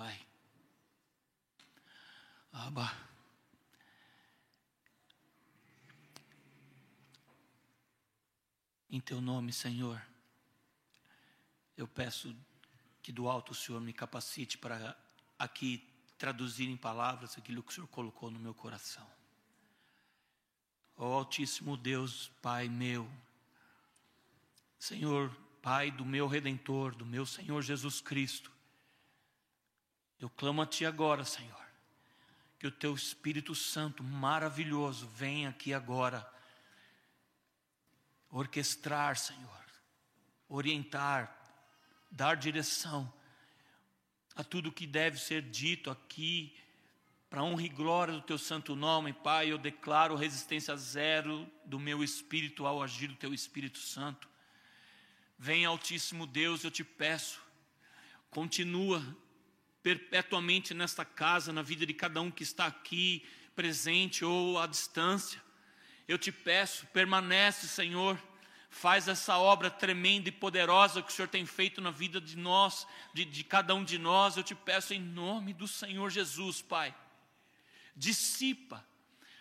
Pai. Abba. Em teu nome, Senhor, eu peço que do alto o Senhor me capacite para aqui traduzir em palavras aquilo que o Senhor colocou no meu coração. Ó oh, Altíssimo Deus, Pai meu, Senhor, Pai do meu Redentor, do meu Senhor Jesus Cristo, eu clamo a Ti agora, Senhor, que o Teu Espírito Santo maravilhoso venha aqui agora orquestrar, Senhor, orientar, dar direção a tudo que deve ser dito aqui, para honra e glória do teu santo nome, Pai, eu declaro resistência zero do meu espírito ao agir do teu Espírito Santo. Vem, Altíssimo Deus, eu te peço, continua perpetuamente nesta casa, na vida de cada um que está aqui, presente ou à distância. Eu te peço, permanece, Senhor, faz essa obra tremenda e poderosa que o Senhor tem feito na vida de nós, de, de cada um de nós. Eu te peço em nome do Senhor Jesus, Pai. Dissipa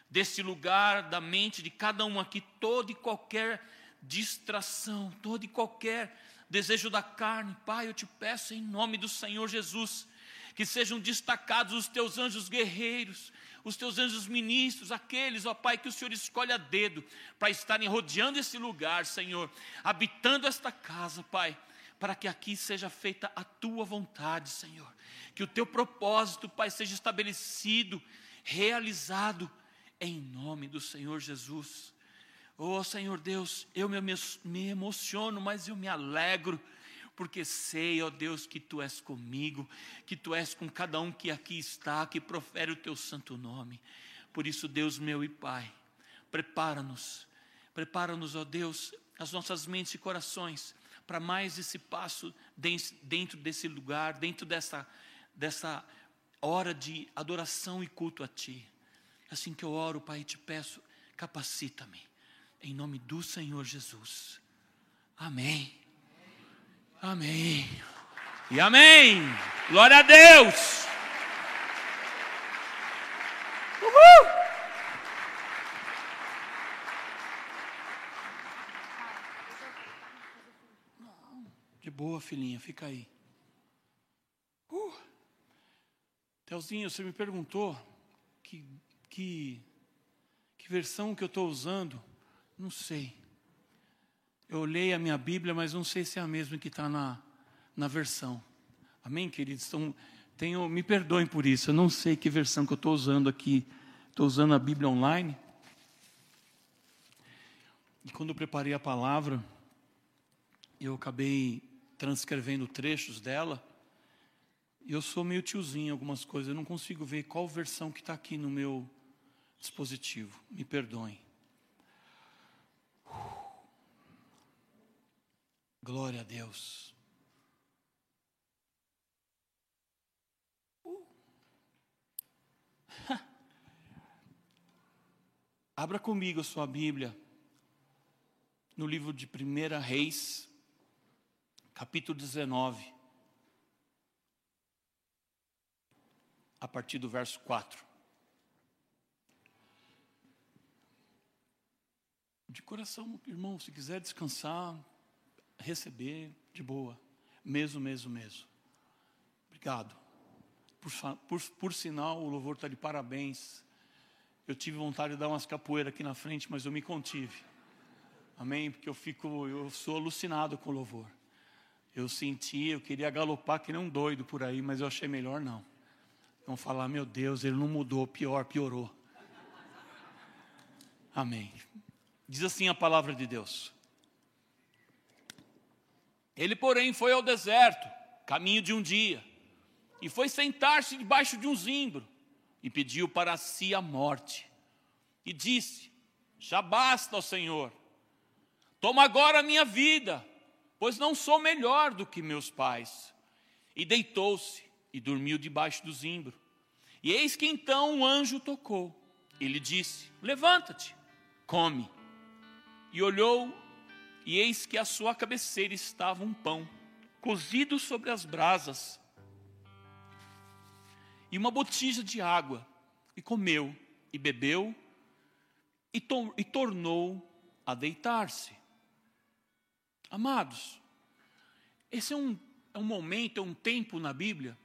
desse lugar da mente de cada um aqui toda e qualquer distração, todo e qualquer desejo da carne. Pai, eu te peço em nome do Senhor Jesus, que sejam destacados os teus anjos guerreiros, os teus anjos ministros, aqueles, ó Pai, que o Senhor escolhe a dedo para estarem rodeando esse lugar, Senhor, habitando esta casa, Pai, para que aqui seja feita a tua vontade, Senhor. Que o teu propósito, Pai, seja estabelecido, realizado, em nome do Senhor Jesus. Oh Senhor Deus, eu me, me emociono, mas eu me alegro, porque sei, ó Deus, que Tu és comigo, que Tu és com cada um que aqui está, que profere o Teu santo nome. Por isso, Deus meu e Pai, prepara-nos, prepara-nos, ó Deus, as nossas mentes e corações para mais esse passo dentro desse lugar, dentro dessa, dessa hora de adoração e culto a Ti. Assim que eu oro, Pai, te peço, capacita-me em nome do Senhor Jesus. Amém. Amém. E amém. Glória a Deus. Uhul. De boa, filhinha, fica aí. Uh. Telzinho, você me perguntou que, que, que versão que eu estou usando. Não sei. Eu olhei a minha Bíblia, mas não sei se é a mesma que está na, na versão. Amém, queridos? Então, tenho, me perdoem por isso. Eu não sei que versão que eu estou usando aqui. Estou usando a Bíblia online. E quando eu preparei a palavra, eu acabei transcrevendo trechos dela. E eu sou meio tiozinho em algumas coisas. Eu não consigo ver qual versão que está aqui no meu dispositivo. Me perdoem. Glória a Deus. Uh. Abra comigo a sua Bíblia no livro de 1 Reis, capítulo 19, a partir do verso 4. De coração, irmão, se quiser descansar, receber de boa. Mesmo, mesmo, mesmo. Obrigado. Por, por, por sinal, o louvor está de parabéns. Eu tive vontade de dar umas capoeiras aqui na frente, mas eu me contive. Amém? Porque eu fico, eu sou alucinado com o louvor. Eu senti, eu queria galopar que nem um doido por aí, mas eu achei melhor não. Vão falar, meu Deus, ele não mudou, pior, piorou. Amém. Diz assim a palavra de Deus. Ele, porém, foi ao deserto, caminho de um dia, e foi sentar-se debaixo de um zimbro, e pediu para si a morte. E disse: Já basta, ó Senhor, toma agora a minha vida, pois não sou melhor do que meus pais. E deitou-se e dormiu debaixo do zimbro. E eis que então um anjo tocou. Ele disse: Levanta-te, come. E olhou e eis que à sua cabeceira estava um pão, cozido sobre as brasas, e uma botija de água, e comeu, e bebeu, e, to e tornou a deitar-se. Amados, esse é um, é um momento, é um tempo na Bíblia,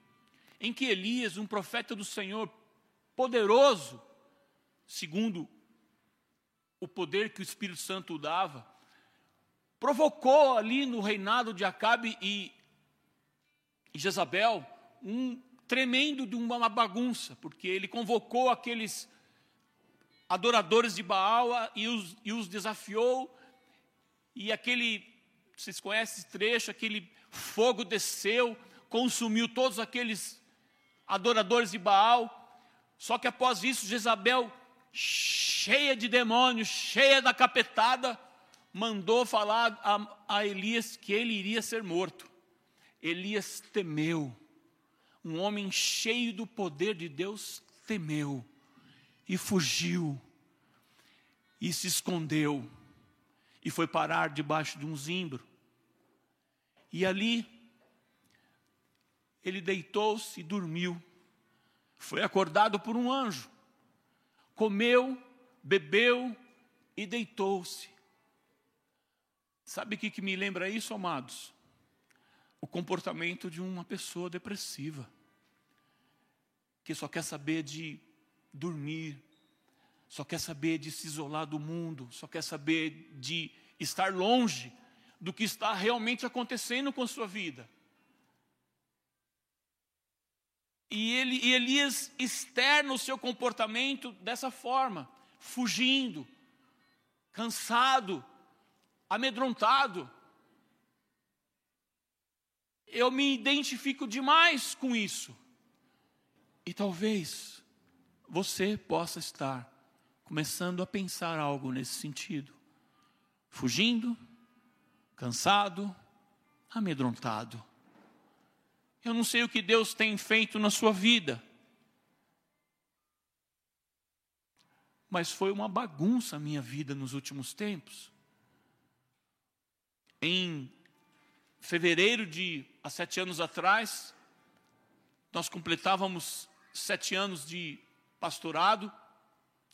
em que Elias, um profeta do Senhor, poderoso, segundo o poder que o Espírito Santo dava, provocou ali no reinado de Acabe e, Jezabel um tremendo de uma bagunça, porque ele convocou aqueles adoradores de Baal e os, e os desafiou, e aquele, vocês conhecem esse trecho, aquele fogo desceu, consumiu todos aqueles adoradores de Baal, só que após isso, Jezabel, cheia de demônios, cheia da capetada, mandou falar a, a Elias que ele iria ser morto. Elias temeu. Um homem cheio do poder de Deus temeu e fugiu e se escondeu e foi parar debaixo de um zimbro. E ali ele deitou-se e dormiu. Foi acordado por um anjo. Comeu, bebeu e deitou-se. Sabe o que, que me lembra isso, amados? O comportamento de uma pessoa depressiva, que só quer saber de dormir, só quer saber de se isolar do mundo, só quer saber de estar longe do que está realmente acontecendo com a sua vida. E, ele, e Elias externa o seu comportamento dessa forma, fugindo, cansado, amedrontado. Eu me identifico demais com isso. E talvez você possa estar começando a pensar algo nesse sentido. Fugindo, cansado, amedrontado. Eu não sei o que Deus tem feito na sua vida. Mas foi uma bagunça a minha vida nos últimos tempos. Em fevereiro de há sete anos atrás, nós completávamos sete anos de pastorado.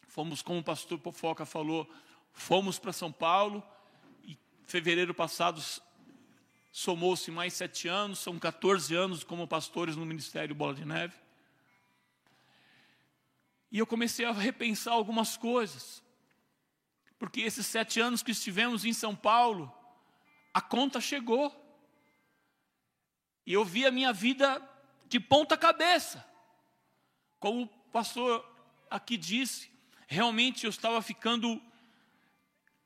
Fomos, como o pastor Pofoca falou, fomos para São Paulo. E fevereiro passado somou-se mais sete anos, são 14 anos como pastores no Ministério Bola de Neve. E eu comecei a repensar algumas coisas, porque esses sete anos que estivemos em São Paulo, a conta chegou. E eu vi a minha vida de ponta cabeça. Como o pastor aqui disse, realmente eu estava ficando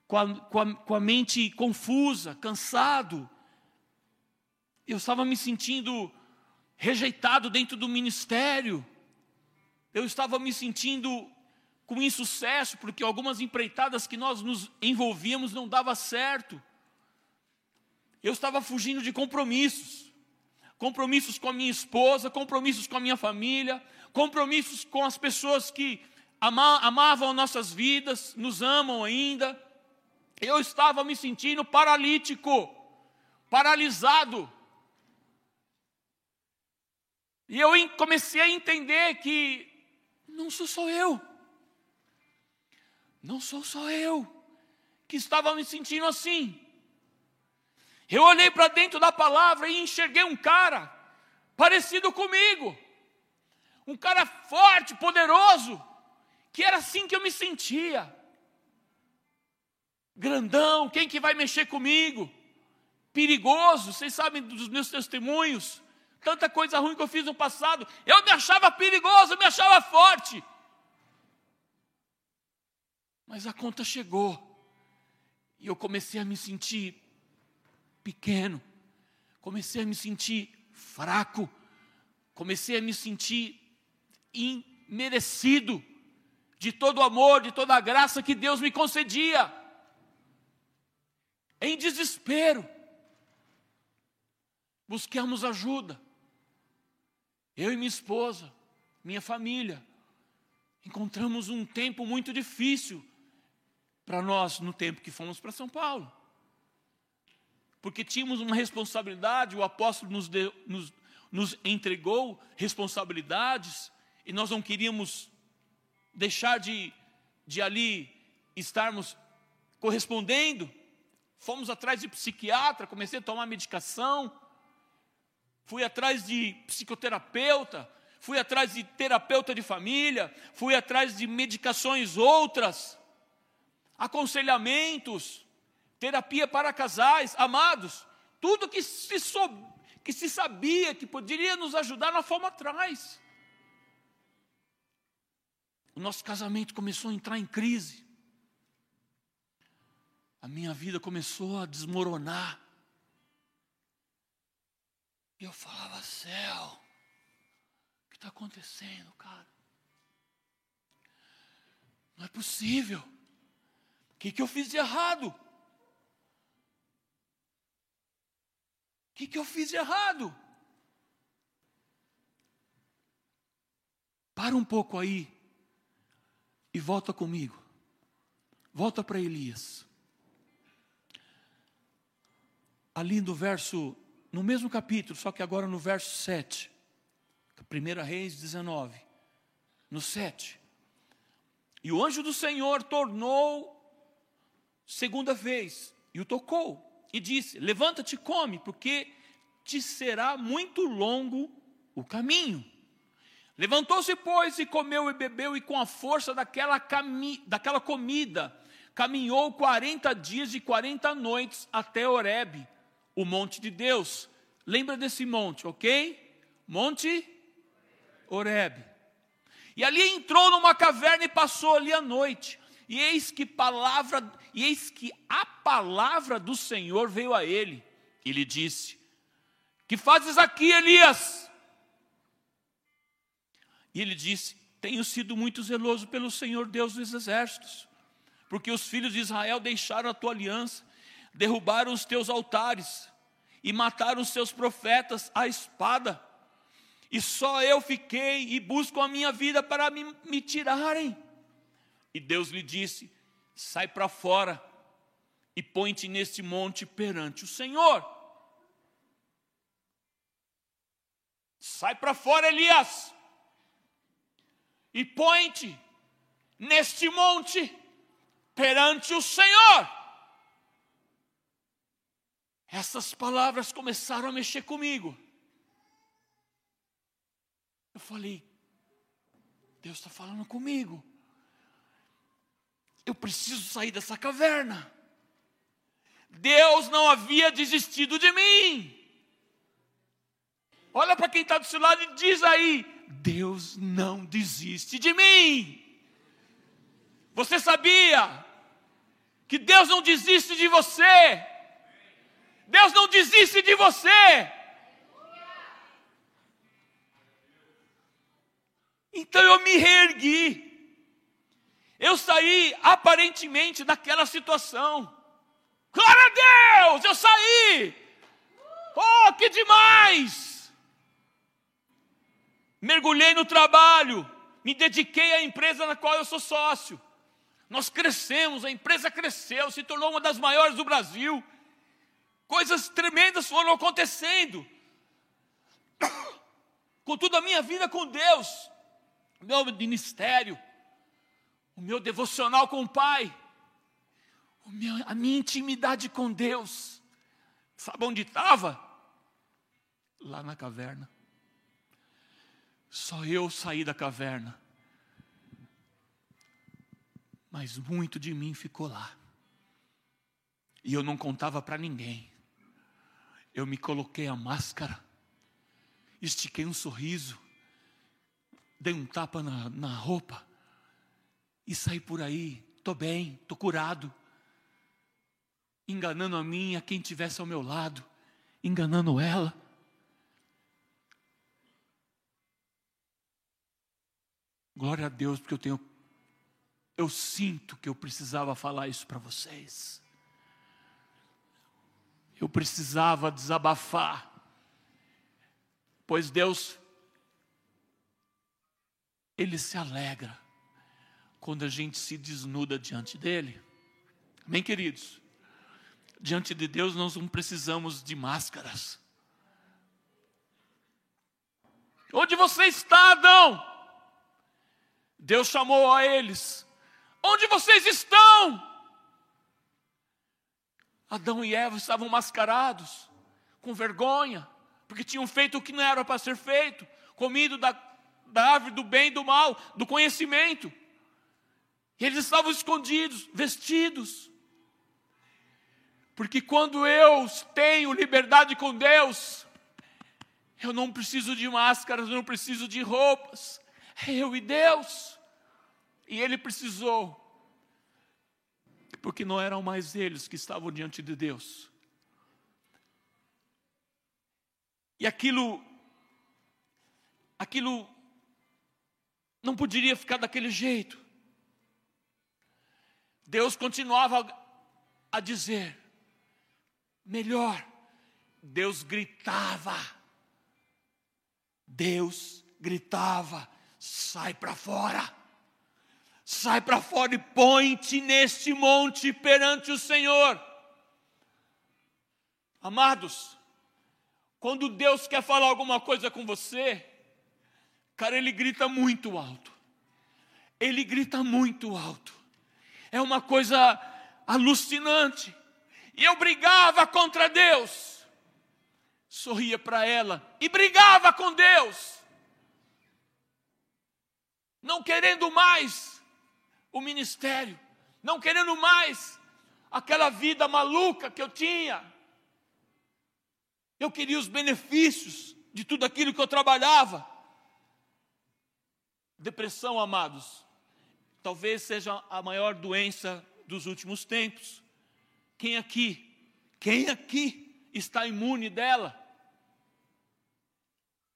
com a, com a, com a mente confusa, cansado, eu estava me sentindo rejeitado dentro do ministério. Eu estava me sentindo com insucesso, porque algumas empreitadas que nós nos envolvíamos não dava certo. Eu estava fugindo de compromissos. Compromissos com a minha esposa, compromissos com a minha família, compromissos com as pessoas que ama, amavam nossas vidas, nos amam ainda. Eu estava me sentindo paralítico, paralisado. E eu comecei a entender que não sou só eu, não sou só eu que estava me sentindo assim. Eu olhei para dentro da palavra e enxerguei um cara parecido comigo, um cara forte, poderoso, que era assim que eu me sentia. Grandão, quem que vai mexer comigo? Perigoso, vocês sabem dos meus testemunhos tanta coisa ruim que eu fiz no passado. Eu me achava perigoso, eu me achava forte. Mas a conta chegou. E eu comecei a me sentir pequeno. Comecei a me sentir fraco. Comecei a me sentir imerecido de todo o amor, de toda a graça que Deus me concedia. Em desespero. Busquemos ajuda. Eu e minha esposa, minha família, encontramos um tempo muito difícil para nós no tempo que fomos para São Paulo. Porque tínhamos uma responsabilidade, o apóstolo nos, deu, nos, nos entregou responsabilidades e nós não queríamos deixar de, de ali estarmos correspondendo. Fomos atrás de psiquiatra, comecei a tomar medicação, fui atrás de psicoterapeuta, fui atrás de terapeuta de família, fui atrás de medicações outras, aconselhamentos, terapia para casais, amados, tudo que se, que se sabia que poderia nos ajudar, nós fomos atrás. O nosso casamento começou a entrar em crise. A minha vida começou a desmoronar. E eu falava, céu, está acontecendo, cara? Não é possível. O que, que eu fiz de errado? Que, que eu fiz de errado? Para um pouco aí e volta comigo. Volta para Elias. Ali no verso, no mesmo capítulo, só que agora no verso 7. 1 Reis 19, no 7. E o anjo do Senhor tornou segunda vez e o tocou e disse: Levanta-te e come, porque te será muito longo o caminho. Levantou-se, pois, e comeu e bebeu, e com a força daquela, cami daquela comida, caminhou quarenta dias e quarenta noites até Horebe, o monte de Deus. Lembra desse monte, ok? Monte Horebe. E ali entrou numa caverna e passou ali a noite. E eis que palavra, e eis que a palavra do Senhor veio a ele e lhe disse: Que fazes aqui, Elias? E ele disse: Tenho sido muito zeloso pelo Senhor Deus dos exércitos, porque os filhos de Israel deixaram a tua aliança, derrubaram os teus altares e mataram os seus profetas à espada e só eu fiquei e busco a minha vida para me, me tirarem. E Deus lhe disse: Sai para fora e põe-te neste monte perante o Senhor. Sai para fora, Elias, e põe-te neste monte perante o Senhor. Essas palavras começaram a mexer comigo. Eu falei, Deus está falando comigo. Eu preciso sair dessa caverna. Deus não havia desistido de mim. Olha para quem está do seu lado e diz aí: Deus não desiste de mim. Você sabia que Deus não desiste de você? Deus não desiste de você. Então eu me reergui. Eu saí aparentemente daquela situação. Glória a Deus, eu saí. Oh, que demais! Mergulhei no trabalho, me dediquei à empresa na qual eu sou sócio. Nós crescemos, a empresa cresceu, se tornou uma das maiores do Brasil. Coisas tremendas foram acontecendo. Contudo, a minha vida com Deus meu ministério, o meu devocional com o Pai, meu, a minha intimidade com Deus. Sabe onde estava? Lá na caverna. Só eu saí da caverna. Mas muito de mim ficou lá. E eu não contava para ninguém. Eu me coloquei a máscara, estiquei um sorriso, dei um tapa na, na roupa e saí por aí, estou bem, estou curado, enganando a mim, a quem tivesse ao meu lado, enganando ela. Glória a Deus, porque eu tenho, eu sinto que eu precisava falar isso para vocês. Eu precisava desabafar, pois Deus ele se alegra quando a gente se desnuda diante dele. Amém, queridos? Diante de Deus nós não precisamos de máscaras. Onde você está, Adão? Deus chamou a eles: Onde vocês estão? Adão e Eva estavam mascarados, com vergonha, porque tinham feito o que não era para ser feito, comido da, da árvore do bem e do mal, do conhecimento. E eles estavam escondidos, vestidos. Porque quando eu tenho liberdade com Deus, eu não preciso de máscaras, eu não preciso de roupas. É eu e Deus. E ele precisou. Porque não eram mais eles que estavam diante de Deus. E aquilo aquilo não poderia ficar daquele jeito. Deus continuava a dizer: melhor, Deus gritava, Deus gritava: sai para fora, sai para fora e põe-te neste monte perante o Senhor. Amados, quando Deus quer falar alguma coisa com você, cara, ele grita muito alto. Ele grita muito alto é uma coisa alucinante. E eu brigava contra Deus, sorria para ela e brigava com Deus, não querendo mais o ministério, não querendo mais aquela vida maluca que eu tinha. Eu queria os benefícios de tudo aquilo que eu trabalhava. Depressão, amados, talvez seja a maior doença dos últimos tempos. Quem aqui, quem aqui está imune dela?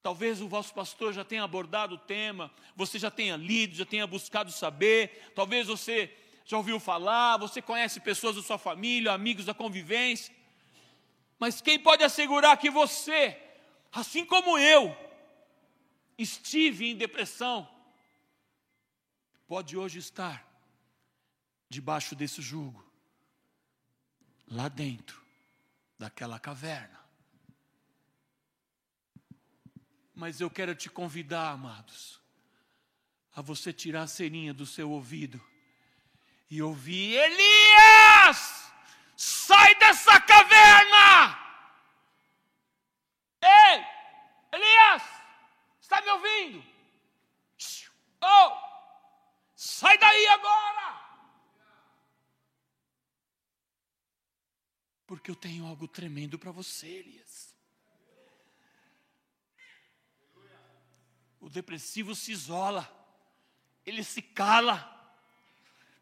Talvez o vosso pastor já tenha abordado o tema, você já tenha lido, já tenha buscado saber, talvez você já ouviu falar, você conhece pessoas da sua família, amigos da convivência. Mas quem pode assegurar que você, assim como eu, estive em depressão, pode hoje estar debaixo desse jugo, lá dentro daquela caverna. Mas eu quero te convidar, amados, a você tirar a cerinha do seu ouvido e ouvir: Elias, sai dessa caverna! Ei, Elias, está me ouvindo? Oh! Sai daí agora! Porque eu tenho algo tremendo para você, Elias. O depressivo se isola, ele se cala,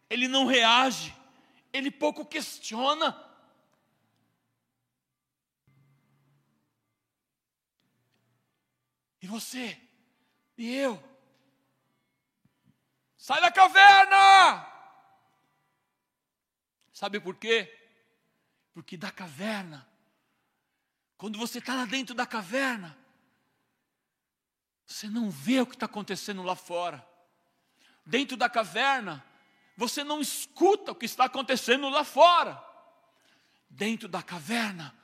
ele não reage, ele pouco questiona. E você? E eu? Sai da caverna! Sabe por quê? Porque da caverna, quando você está lá dentro da caverna, você não vê o que está acontecendo lá fora. Dentro da caverna, você não escuta o que está acontecendo lá fora. Dentro da caverna,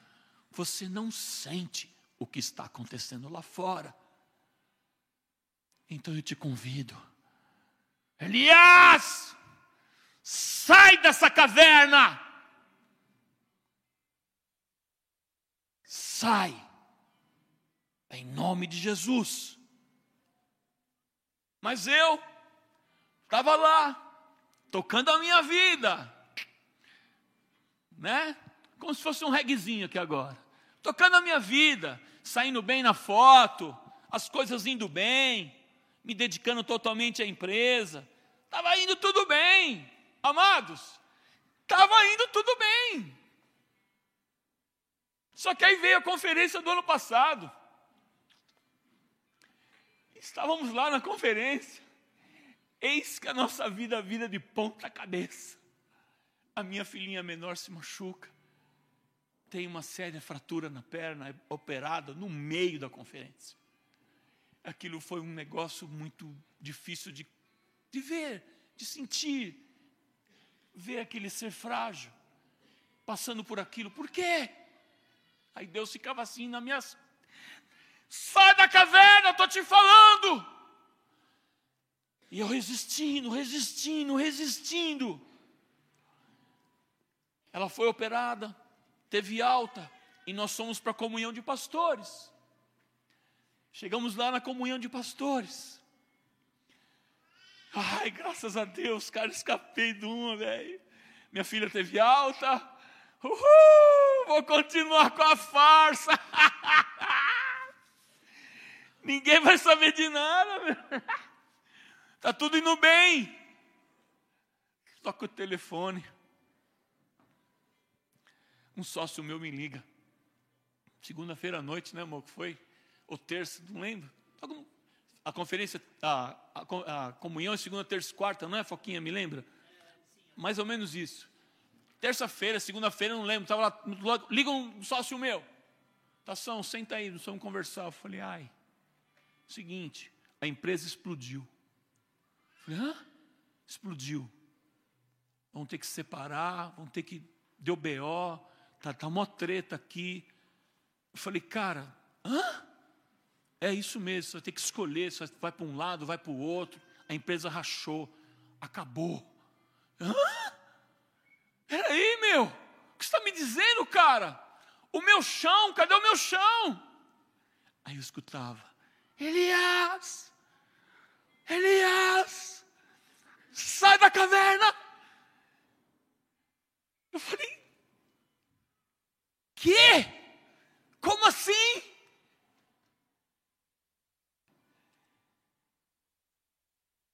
você não sente o que está acontecendo lá fora. Então eu te convido Elias, sai dessa caverna. Sai, em nome de Jesus. Mas eu estava lá, tocando a minha vida, né? Como se fosse um reguezinho aqui agora. Tocando a minha vida, saindo bem na foto, as coisas indo bem, me dedicando totalmente à empresa, Estava indo tudo bem, amados. Estava indo tudo bem. Só que aí veio a conferência do ano passado. Estávamos lá na conferência. Eis que a nossa vida vira de ponta cabeça. A minha filhinha menor se machuca. Tem uma séria fratura na perna, é operada no meio da conferência. Aquilo foi um negócio muito difícil de de ver, de sentir, ver aquele ser frágil, passando por aquilo. Por quê? Aí Deus ficava assim na minha. Sai da caverna, estou te falando. E eu resistindo, resistindo, resistindo. Ela foi operada, teve alta, e nós fomos para a comunhão de pastores. Chegamos lá na comunhão de pastores. Ai, graças a Deus, cara, escapei de uma, velho. Minha filha teve alta. Uhul, vou continuar com a farsa. Ninguém vai saber de nada. Está tudo indo bem. Toca o telefone. Um sócio meu me liga. Segunda-feira à noite, né, amor? Que foi? Ou terça, não lembro. A conferência, a, a, a comunhão segunda, terça quarta, não é, Foquinha? Me lembra? Mais ou menos isso. Terça-feira, segunda-feira, não lembro. Estava lá, liga um sócio meu. Tação, senta aí, vamos conversar. Eu falei, ai, seguinte, a empresa explodiu. Eu falei, hã? Explodiu. Vão ter que separar, vão ter que. Deu BO, tá, tá uma treta aqui. Eu falei, cara, hã? É isso mesmo, você vai ter que escolher, você vai para um lado, vai para o outro. A empresa rachou, acabou. Hã? Peraí, meu, o que você está me dizendo, cara? O meu chão, cadê o meu chão? Aí eu escutava, Elias, Elias, sai da caverna. Eu falei, que? Como assim?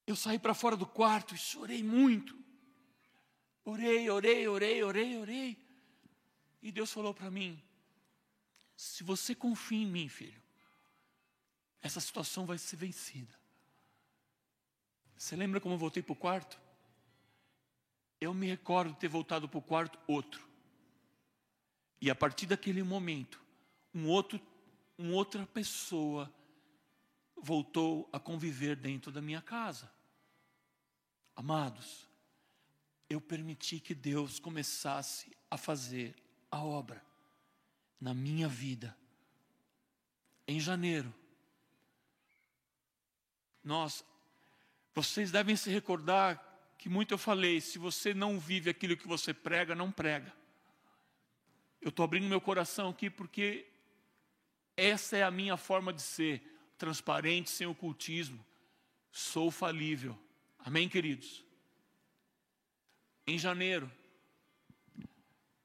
Eu saí para fora do quarto e chorei muito. Orei, orei, orei, orei, orei. E Deus falou para mim: se você confia em mim, filho, essa situação vai ser vencida. Você lembra como eu voltei para o quarto? Eu me recordo de ter voltado para o quarto outro. E a partir daquele momento, um outro, uma outra pessoa voltou a conviver dentro da minha casa. Amados, eu permiti que Deus começasse a fazer a obra na minha vida. Em janeiro, nós, vocês devem se recordar que muito eu falei: se você não vive aquilo que você prega, não prega. Eu estou abrindo meu coração aqui porque essa é a minha forma de ser, transparente, sem ocultismo. Sou falível. Amém, queridos? Em janeiro,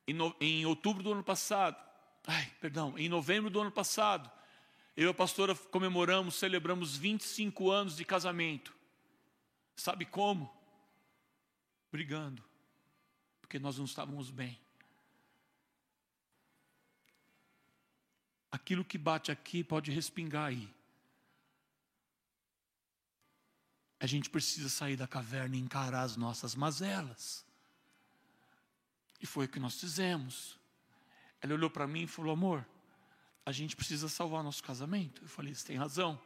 em, no, em outubro do ano passado, ai, perdão, em novembro do ano passado, eu e a pastora comemoramos, celebramos 25 anos de casamento. Sabe como? Brigando, porque nós não estávamos bem. Aquilo que bate aqui pode respingar aí. A gente precisa sair da caverna e encarar as nossas mazelas. E foi o que nós fizemos. Ela olhou para mim e falou: Amor, a gente precisa salvar nosso casamento. Eu falei: Você tem razão.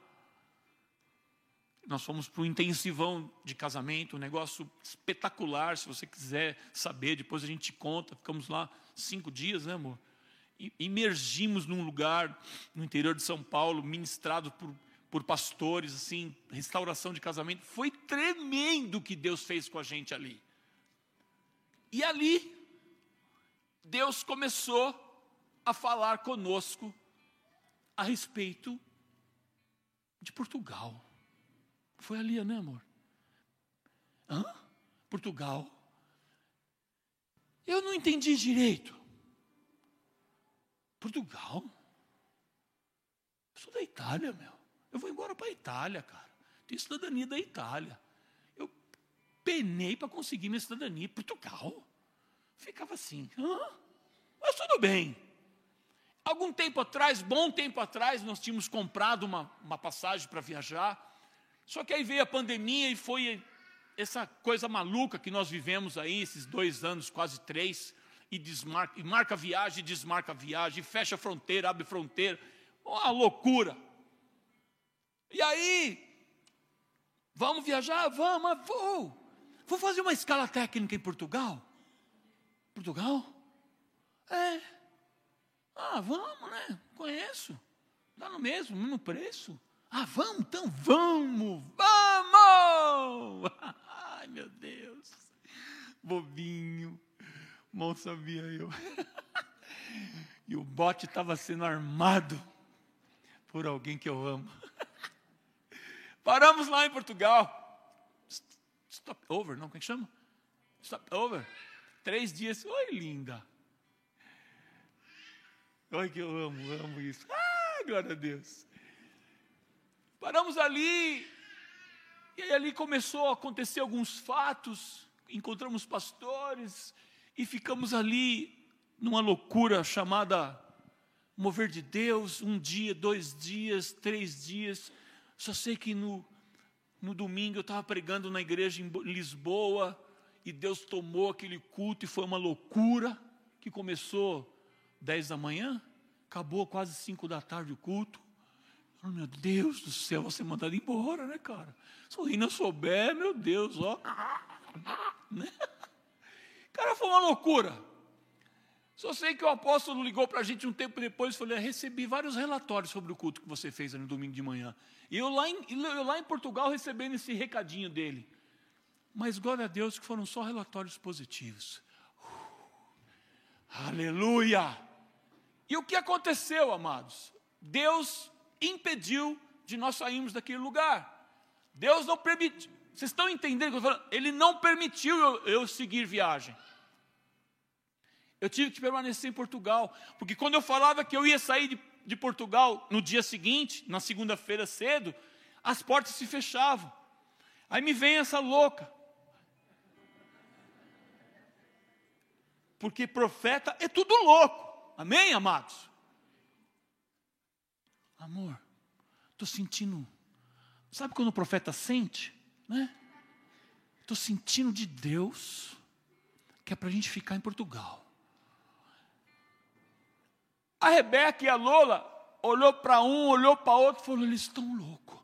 Nós fomos para um intensivão de casamento, um negócio espetacular. Se você quiser saber, depois a gente te conta. Ficamos lá cinco dias, né, amor? Imergimos num lugar no interior de São Paulo, ministrado por por pastores, assim, restauração de casamento. Foi tremendo o que Deus fez com a gente ali. E ali, Deus começou a falar conosco a respeito de Portugal. Foi ali, né, amor? Hã? Portugal. Eu não entendi direito. Portugal? Eu sou da Itália, meu. Eu vou embora para a Itália, cara. Tenho cidadania da Itália. Eu penei para conseguir minha cidadania. Portugal. Ficava assim. Hã? Mas tudo bem. Algum tempo atrás, bom tempo atrás, nós tínhamos comprado uma, uma passagem para viajar. Só que aí veio a pandemia e foi essa coisa maluca que nós vivemos aí, esses dois anos, quase três, e, desmarca, e marca viagem, desmarca viagem, fecha fronteira, abre fronteira. Uma loucura. E aí, vamos viajar? Vamos, vou. Vou fazer uma escala técnica em Portugal. Portugal? É. Ah, vamos, né? Conheço. Dá no mesmo, mesmo preço. Ah, vamos, então vamos, vamos! Ai, meu Deus. Bobinho. Mal sabia eu. E o bote estava sendo armado por alguém que eu amo. Paramos lá em Portugal. Stop over, não, como é que chama? Stop over. Três dias. Oi, linda. Oi, que eu amo, amo isso. Ah, glória a Deus. Paramos ali. E aí ali começou a acontecer alguns fatos. Encontramos pastores e ficamos ali numa loucura chamada mover de Deus, um dia, dois dias, três dias. Só sei que no, no domingo eu estava pregando na igreja em Lisboa e Deus tomou aquele culto e foi uma loucura que começou dez da manhã, acabou quase cinco da tarde o culto. Oh, meu Deus do céu, você mandado embora, né, cara? Se o Rina souber, meu Deus, ó. Né? Cara, foi uma loucura. Só sei que o apóstolo ligou para a gente um tempo depois e falou: recebi vários relatórios sobre o culto que você fez no domingo de manhã. E eu lá, em, eu lá em Portugal recebendo esse recadinho dele. Mas glória a Deus que foram só relatórios positivos. Uh, aleluia! E o que aconteceu, amados? Deus impediu de nós sairmos daquele lugar. Deus não permitiu. Vocês estão entendendo? Ele não permitiu eu, eu seguir viagem. Eu tive que permanecer em Portugal, porque quando eu falava que eu ia sair de, de Portugal no dia seguinte, na segunda-feira cedo, as portas se fechavam. Aí me vem essa louca. Porque profeta é tudo louco. Amém, amados? Amor, estou sentindo. Sabe quando o profeta sente? Né? Estou sentindo de Deus que é para a gente ficar em Portugal. A Rebeca e a Lola olhou para um, olhou para outro, falou: eles estão loucos,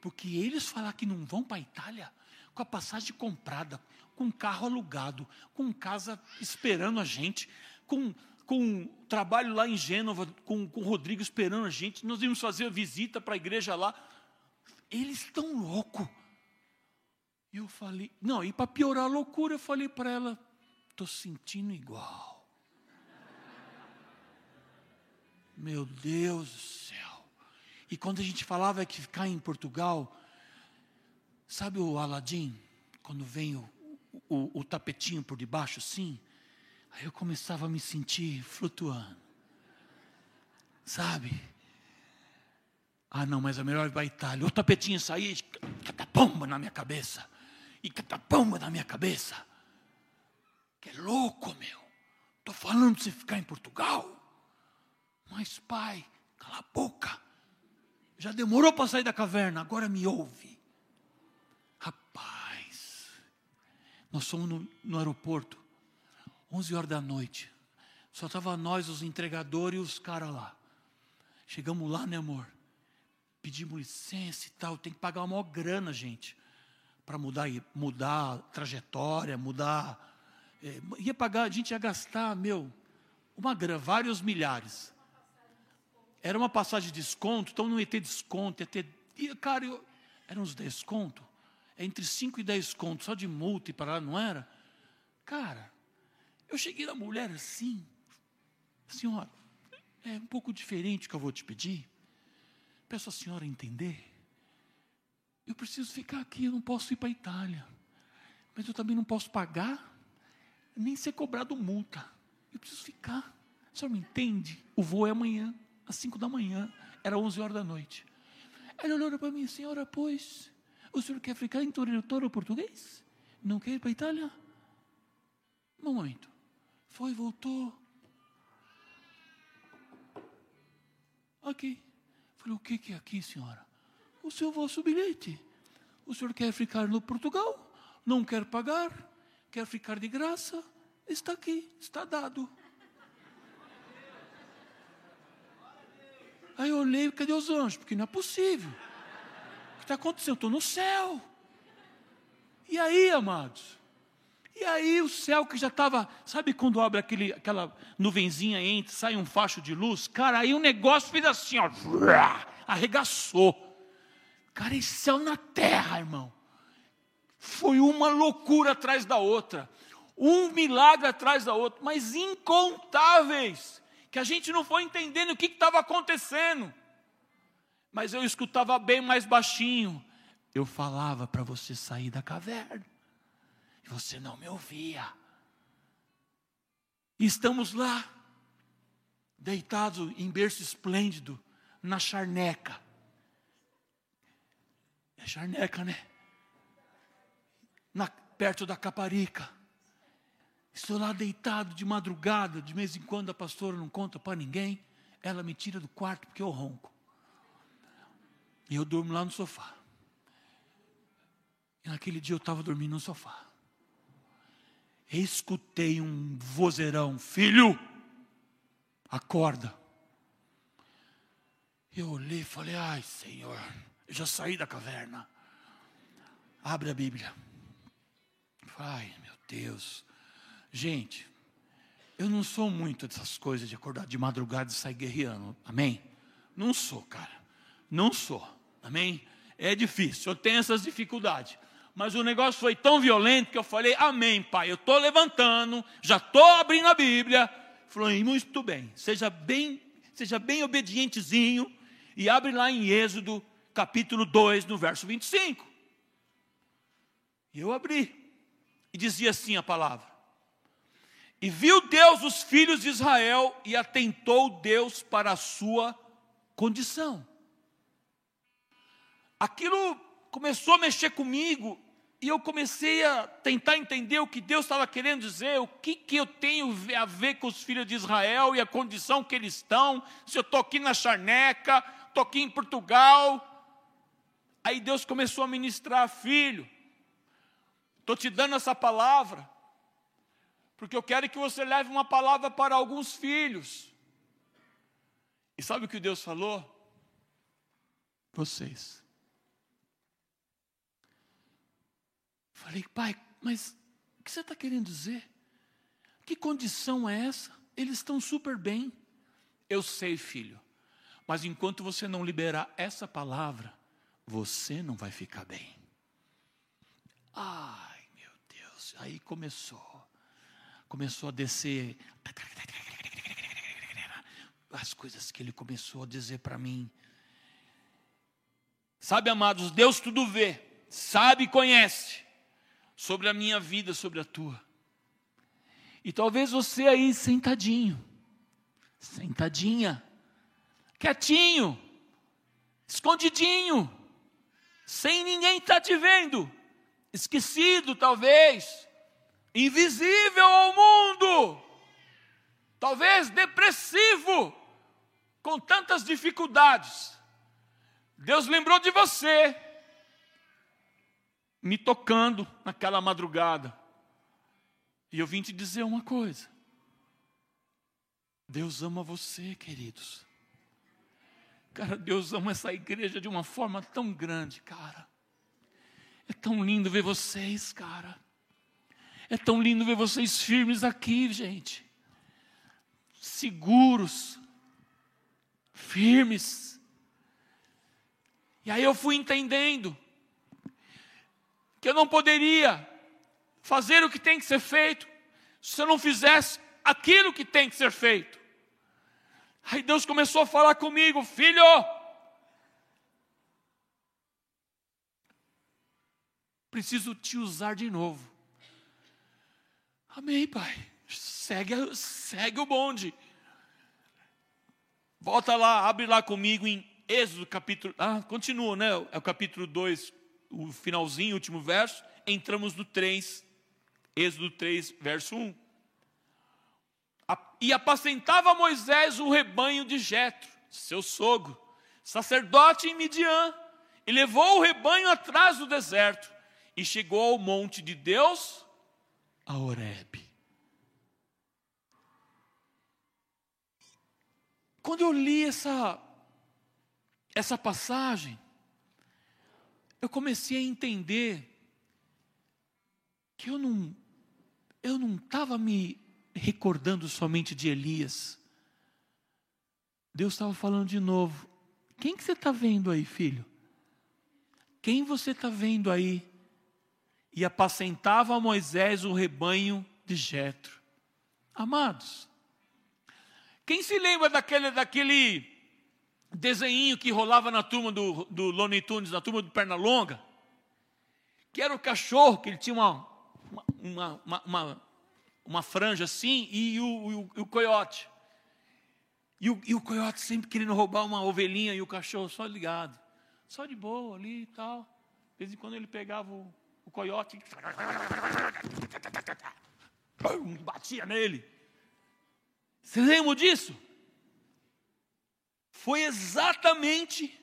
porque eles falaram que não vão para a Itália com a passagem comprada, com carro alugado, com casa esperando a gente, com, com trabalho lá em Gênova, com, com o Rodrigo esperando a gente, nós íamos fazer a visita para a igreja lá. Eles estão loucos. Eu falei, não, e para piorar a loucura, eu falei para ela, estou sentindo igual. Meu Deus do céu. E quando a gente falava que ficar em Portugal, sabe o Aladim, quando vem o, o, o tapetinho por debaixo assim? Aí eu começava a me sentir flutuando. Sabe? Ah, não, mas é melhor a Itália. O tapetinho saía, catapomba na minha cabeça. E catapomba na minha cabeça. Que louco, meu. Estou falando de você ficar em Portugal. Mas, pai, cala a boca. Já demorou para sair da caverna, agora me ouve. Rapaz, nós fomos no, no aeroporto, 11 horas da noite. Só estava nós, os entregadores e os caras lá. Chegamos lá, né, amor? Pedimos licença e tal. Tem que pagar uma maior grana, gente, para mudar, mudar trajetória, mudar. É, ia pagar, a gente ia gastar, meu, uma grana, vários milhares. Era uma passagem de desconto, então não ia ter desconto, ia ter. Cara, eu, eram uns descontos. Entre 5 e 10 contos, só de multa e para lá, não era? Cara, eu cheguei na mulher assim, senhora, é um pouco diferente o que eu vou te pedir. Peço a senhora entender. Eu preciso ficar aqui, eu não posso ir para a Itália. Mas eu também não posso pagar, nem ser cobrado multa. Eu preciso ficar. A senhora me entende? O voo é amanhã às cinco da manhã, era onze horas da noite. Ele olhou para mim, senhora, pois, o senhor quer ficar em território português? Não quer ir para a Itália? Momento. Foi, voltou. Aqui. Falei, o que, que é aqui, senhora? O seu vosso bilhete. O senhor quer ficar no Portugal? Não quer pagar? Quer ficar de graça? Está aqui, está dado. Aí eu olhei, cadê os anjos? Porque não é possível. O que está acontecendo? Estou no céu. E aí, amados? E aí o céu que já estava, sabe quando abre aquele, aquela nuvenzinha entra, sai um facho de luz? Cara, aí o negócio fez assim, ó, arregaçou. Cara, esse céu na terra, irmão. Foi uma loucura atrás da outra, um milagre atrás da outra, mas incontáveis, que a gente não foi entendendo o que estava acontecendo. Mas eu escutava bem mais baixinho. Eu falava para você sair da caverna, e você não me ouvia. E estamos lá, deitados em berço esplêndido, na charneca. É charneca, né? Na, perto da Caparica. Estou lá deitado de madrugada, de vez em quando a pastora não conta para ninguém, ela me tira do quarto porque eu ronco. E eu durmo lá no sofá. E naquele dia eu estava dormindo no sofá. Escutei um vozeirão, filho, acorda. Eu olhei e falei, ai Senhor, eu já saí da caverna. Abre a Bíblia. Ai, meu Deus. Gente, eu não sou muito dessas coisas de acordar de madrugada e sair guerreando. Amém? Não sou, cara. Não sou. Amém? É difícil. Eu tenho essas dificuldades. Mas o negócio foi tão violento que eu falei: Amém, pai. Eu estou levantando, já estou abrindo a Bíblia. Falou, muito bem. Seja bem, seja bem obedientezinho e abre lá em Êxodo capítulo 2, no verso 25. E eu abri. E dizia assim a palavra: E viu Deus os filhos de Israel e atentou Deus para a sua condição. Aquilo começou a mexer comigo e eu comecei a tentar entender o que Deus estava querendo dizer, o que, que eu tenho a ver com os filhos de Israel e a condição que eles estão, se eu estou aqui na charneca, estou aqui em Portugal. Aí Deus começou a ministrar, filho, estou te dando essa palavra, porque eu quero que você leve uma palavra para alguns filhos. E sabe o que Deus falou? Vocês. Falei, pai, mas o que você está querendo dizer? Que condição é essa? Eles estão super bem. Eu sei, filho, mas enquanto você não liberar essa palavra, você não vai ficar bem. Ai, meu Deus, aí começou. Começou a descer as coisas que ele começou a dizer para mim. Sabe, amados, Deus tudo vê, sabe e conhece sobre a minha vida, sobre a tua. E talvez você aí sentadinho, sentadinha, quietinho, escondidinho, sem ninguém estar tá te vendo, esquecido talvez, invisível ao mundo, talvez depressivo, com tantas dificuldades. Deus lembrou de você, me tocando naquela madrugada. E eu vim te dizer uma coisa. Deus ama você, queridos. Cara, Deus ama essa igreja de uma forma tão grande, cara. É tão lindo ver vocês, cara. É tão lindo ver vocês firmes aqui, gente. Seguros, firmes. E aí eu fui entendendo que eu não poderia fazer o que tem que ser feito se eu não fizesse aquilo que tem que ser feito. Aí Deus começou a falar comigo, filho, preciso te usar de novo. Amém, Pai. Segue, segue o bonde. Volta lá, abre lá comigo em Êxodo capítulo. Ah, continua, né? É o capítulo 2, o finalzinho, último verso. Entramos no 3, Êxodo 3, verso 1 e apacentava Moisés o rebanho de Jetro, seu sogro, sacerdote em Midian, e levou o rebanho atrás do deserto e chegou ao monte de Deus, a Horebe. Quando eu li essa essa passagem, eu comecei a entender que eu não eu não estava me recordando somente de Elias. Deus estava falando de novo. Quem que você está vendo aí, filho? Quem você está vendo aí e apacentava Moisés o rebanho de Jetro. Amados, quem se lembra daquele, daquele desenho que rolava na turma do, do Tunes, na turma do Pernalonga? Que era o cachorro, que ele tinha uma, uma, uma, uma, uma franja assim, e o, o, o coiote. E o, e o coiote sempre querendo roubar uma ovelhinha e o cachorro só ligado. Só de boa ali e tal. De vez em quando ele pegava o, o coiote batia nele. Você lembra disso? Foi exatamente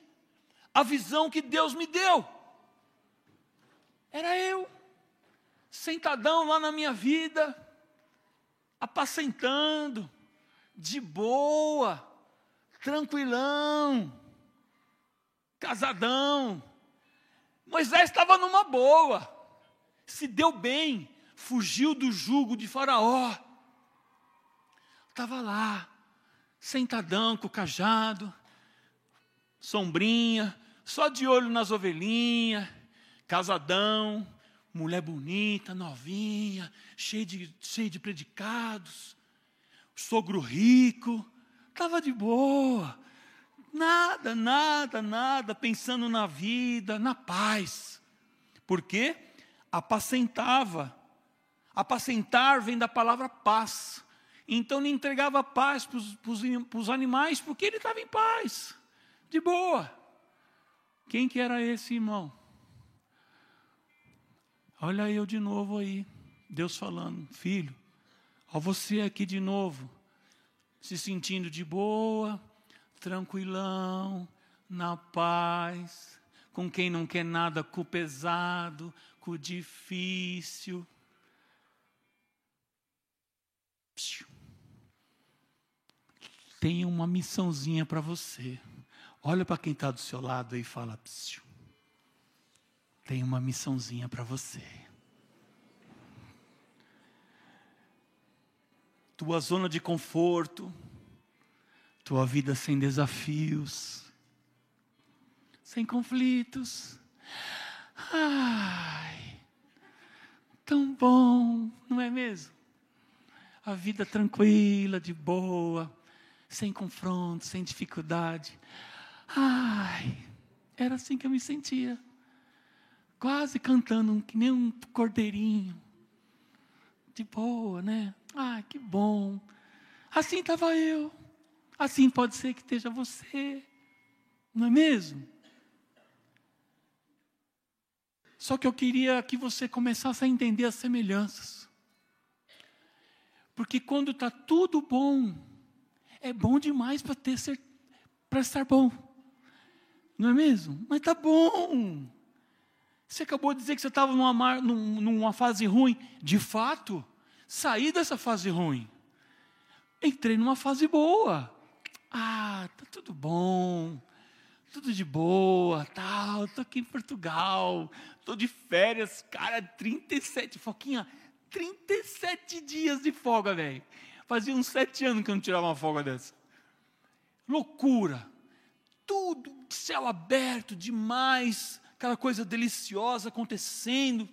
a visão que Deus me deu. Era eu, sentadão lá na minha vida, apacentando, de boa, tranquilão, casadão. Moisés estava numa boa, se deu bem, fugiu do jugo de Faraó. Estava lá, sentadão com o cajado, sombrinha, só de olho nas ovelhinhas, casadão, mulher bonita, novinha, cheia de, cheia de predicados, sogro rico, estava de boa, nada, nada, nada, pensando na vida, na paz. Por quê? Apacentava. Apacentar vem da palavra paz. Então ele entregava paz para os animais, porque ele estava em paz, de boa. Quem que era esse irmão? Olha eu de novo aí, Deus falando, filho, ó você aqui de novo, se sentindo de boa, tranquilão, na paz, com quem não quer nada com o pesado, com o difícil. tem uma missãozinha para você. Olha para quem está do seu lado e fala: tem uma missãozinha para você. Tua zona de conforto, tua vida sem desafios, sem conflitos. Ai, tão bom, não é mesmo? A vida tranquila, de boa sem confronto, sem dificuldade. Ai, era assim que eu me sentia. Quase cantando que nem um cordeirinho. De boa, né? Ai, que bom. Assim estava eu. Assim pode ser que esteja você. Não é mesmo? Só que eu queria que você começasse a entender as semelhanças. Porque quando está tudo bom, é bom demais para ter para estar bom. Não é mesmo? Mas tá bom. Você acabou de dizer que você estava numa, numa fase ruim. De fato, saí dessa fase ruim. Entrei numa fase boa. Ah, tá tudo bom. Tudo de boa, tal. Tô aqui em Portugal. Tô de férias, cara, 37, Foquinha, 37 dias de folga, velho. Fazia uns sete anos que eu não tirava uma folga dessa. Loucura. Tudo, céu aberto, demais. Aquela coisa deliciosa acontecendo.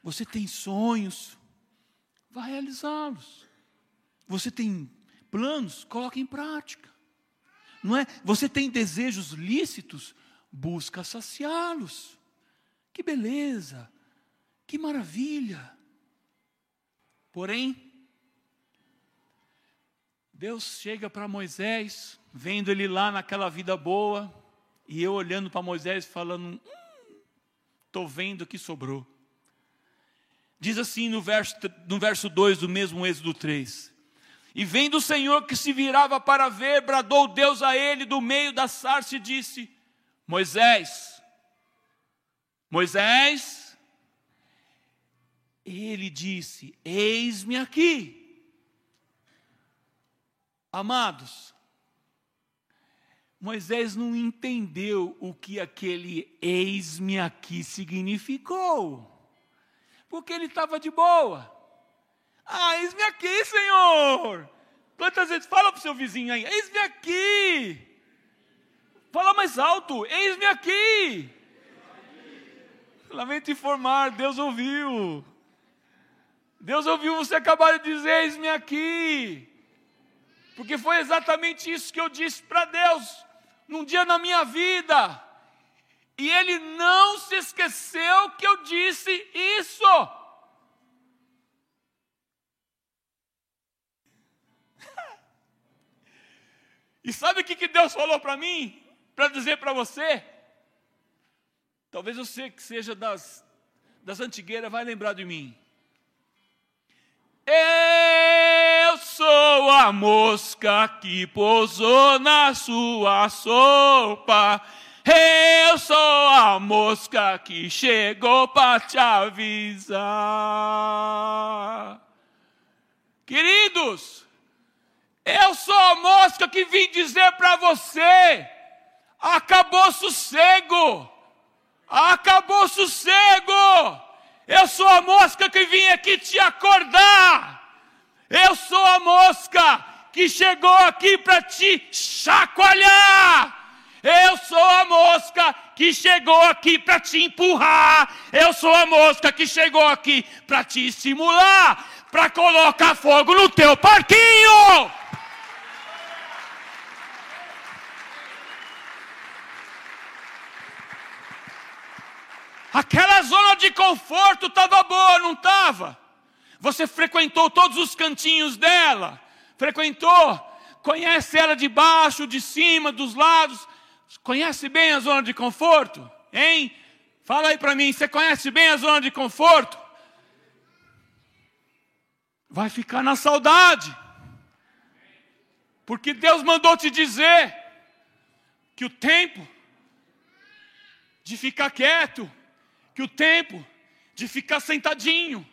Você tem sonhos, vá realizá-los. Você tem planos, coloque em prática. Não é? Você tem desejos lícitos, busca saciá-los. Que beleza, que maravilha. Porém, Deus chega para Moisés, vendo ele lá naquela vida boa, e eu olhando para Moisés falando: estou hum, vendo que sobrou. Diz assim no verso, no verso 2 do mesmo Êxodo 3: E vendo o Senhor que se virava para ver, bradou Deus a ele do meio da sarça e disse: Moisés, Moisés, ele disse: Eis-me aqui. Amados, Moisés não entendeu o que aquele eis-me aqui significou, porque ele estava de boa. Ah, eis-me aqui, Senhor. Quantas vezes fala para o seu vizinho aí, eis-me aqui. Fala mais alto, eis-me aqui. Lamento informar, Deus ouviu. Deus ouviu você acabar de dizer: Eis-me aqui. Porque foi exatamente isso que eu disse para Deus num dia na minha vida. E Ele não se esqueceu que eu disse isso. E sabe o que Deus falou para mim? Para dizer para você? Talvez você que seja das, das antigueiras vai lembrar de mim. Eu sou a mosca que pousou na sua sopa. Eu sou a mosca que chegou para te avisar. Queridos, eu sou a mosca que vim dizer para você: acabou sossego, acabou sossego. Eu sou a mosca que vim aqui te acordar. Eu sou a mosca que chegou aqui para te chacoalhar. Eu sou a mosca que chegou aqui para te empurrar. Eu sou a mosca que chegou aqui para te estimular, para colocar fogo no teu parquinho. Aquela zona de conforto estava boa, não estava? Você frequentou todos os cantinhos dela, frequentou, conhece ela de baixo, de cima, dos lados, conhece bem a zona de conforto, hein? Fala aí para mim, você conhece bem a zona de conforto? Vai ficar na saudade, porque Deus mandou te dizer que o tempo de ficar quieto que o tempo de ficar sentadinho,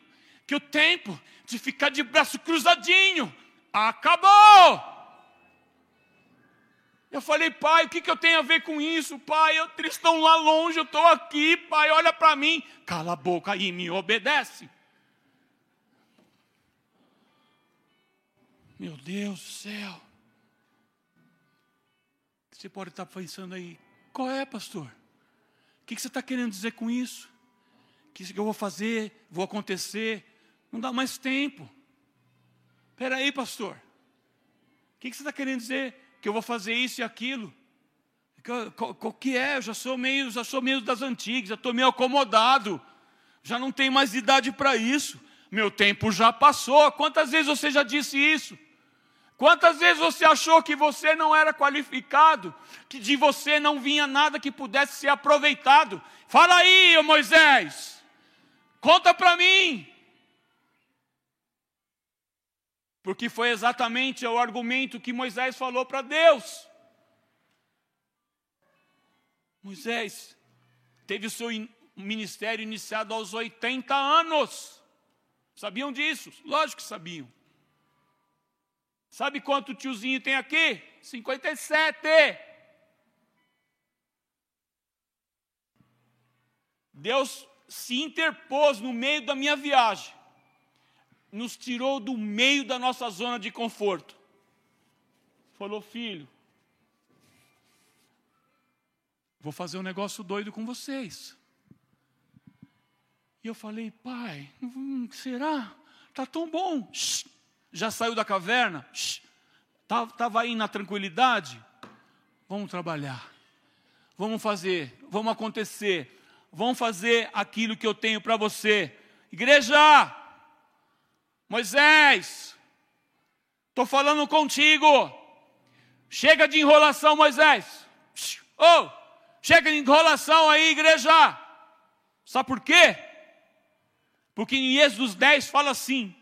que o tempo de ficar de braço cruzadinho acabou. Eu falei, pai, o que, que eu tenho a ver com isso, pai? Eu, estão lá longe, eu estou aqui, pai, olha para mim. Cala a boca e me obedece. Meu Deus do céu. Você pode estar pensando aí, qual é, pastor? O que você está querendo dizer com isso? Que eu vou fazer, vou acontecer. Não dá mais tempo. Espera aí, pastor. O que você está querendo dizer? Que eu vou fazer isso e aquilo? O que é? Eu já sou meio, já sou meio das antigas, já estou meio acomodado. Já não tenho mais idade para isso. Meu tempo já passou. Quantas vezes você já disse isso? Quantas vezes você achou que você não era qualificado, que de você não vinha nada que pudesse ser aproveitado? Fala aí, Moisés. Conta para mim. Porque foi exatamente o argumento que Moisés falou para Deus. Moisés teve o seu ministério iniciado aos 80 anos. Sabiam disso? Lógico que sabiam. Sabe quanto tiozinho tem aqui? 57. Deus se interpôs no meio da minha viagem, nos tirou do meio da nossa zona de conforto. Falou, filho, vou fazer um negócio doido com vocês. E eu falei, pai, hum, será? Tá tão bom. Shhh. Já saiu da caverna? Estava tá, aí na tranquilidade? Vamos trabalhar. Vamos fazer, vamos acontecer vão fazer aquilo que eu tenho para você. Igreja, Moisés, estou falando contigo. Chega de enrolação, Moisés. Oh, chega de enrolação aí, igreja. Sabe por quê? Porque em Êxodo 10 fala assim,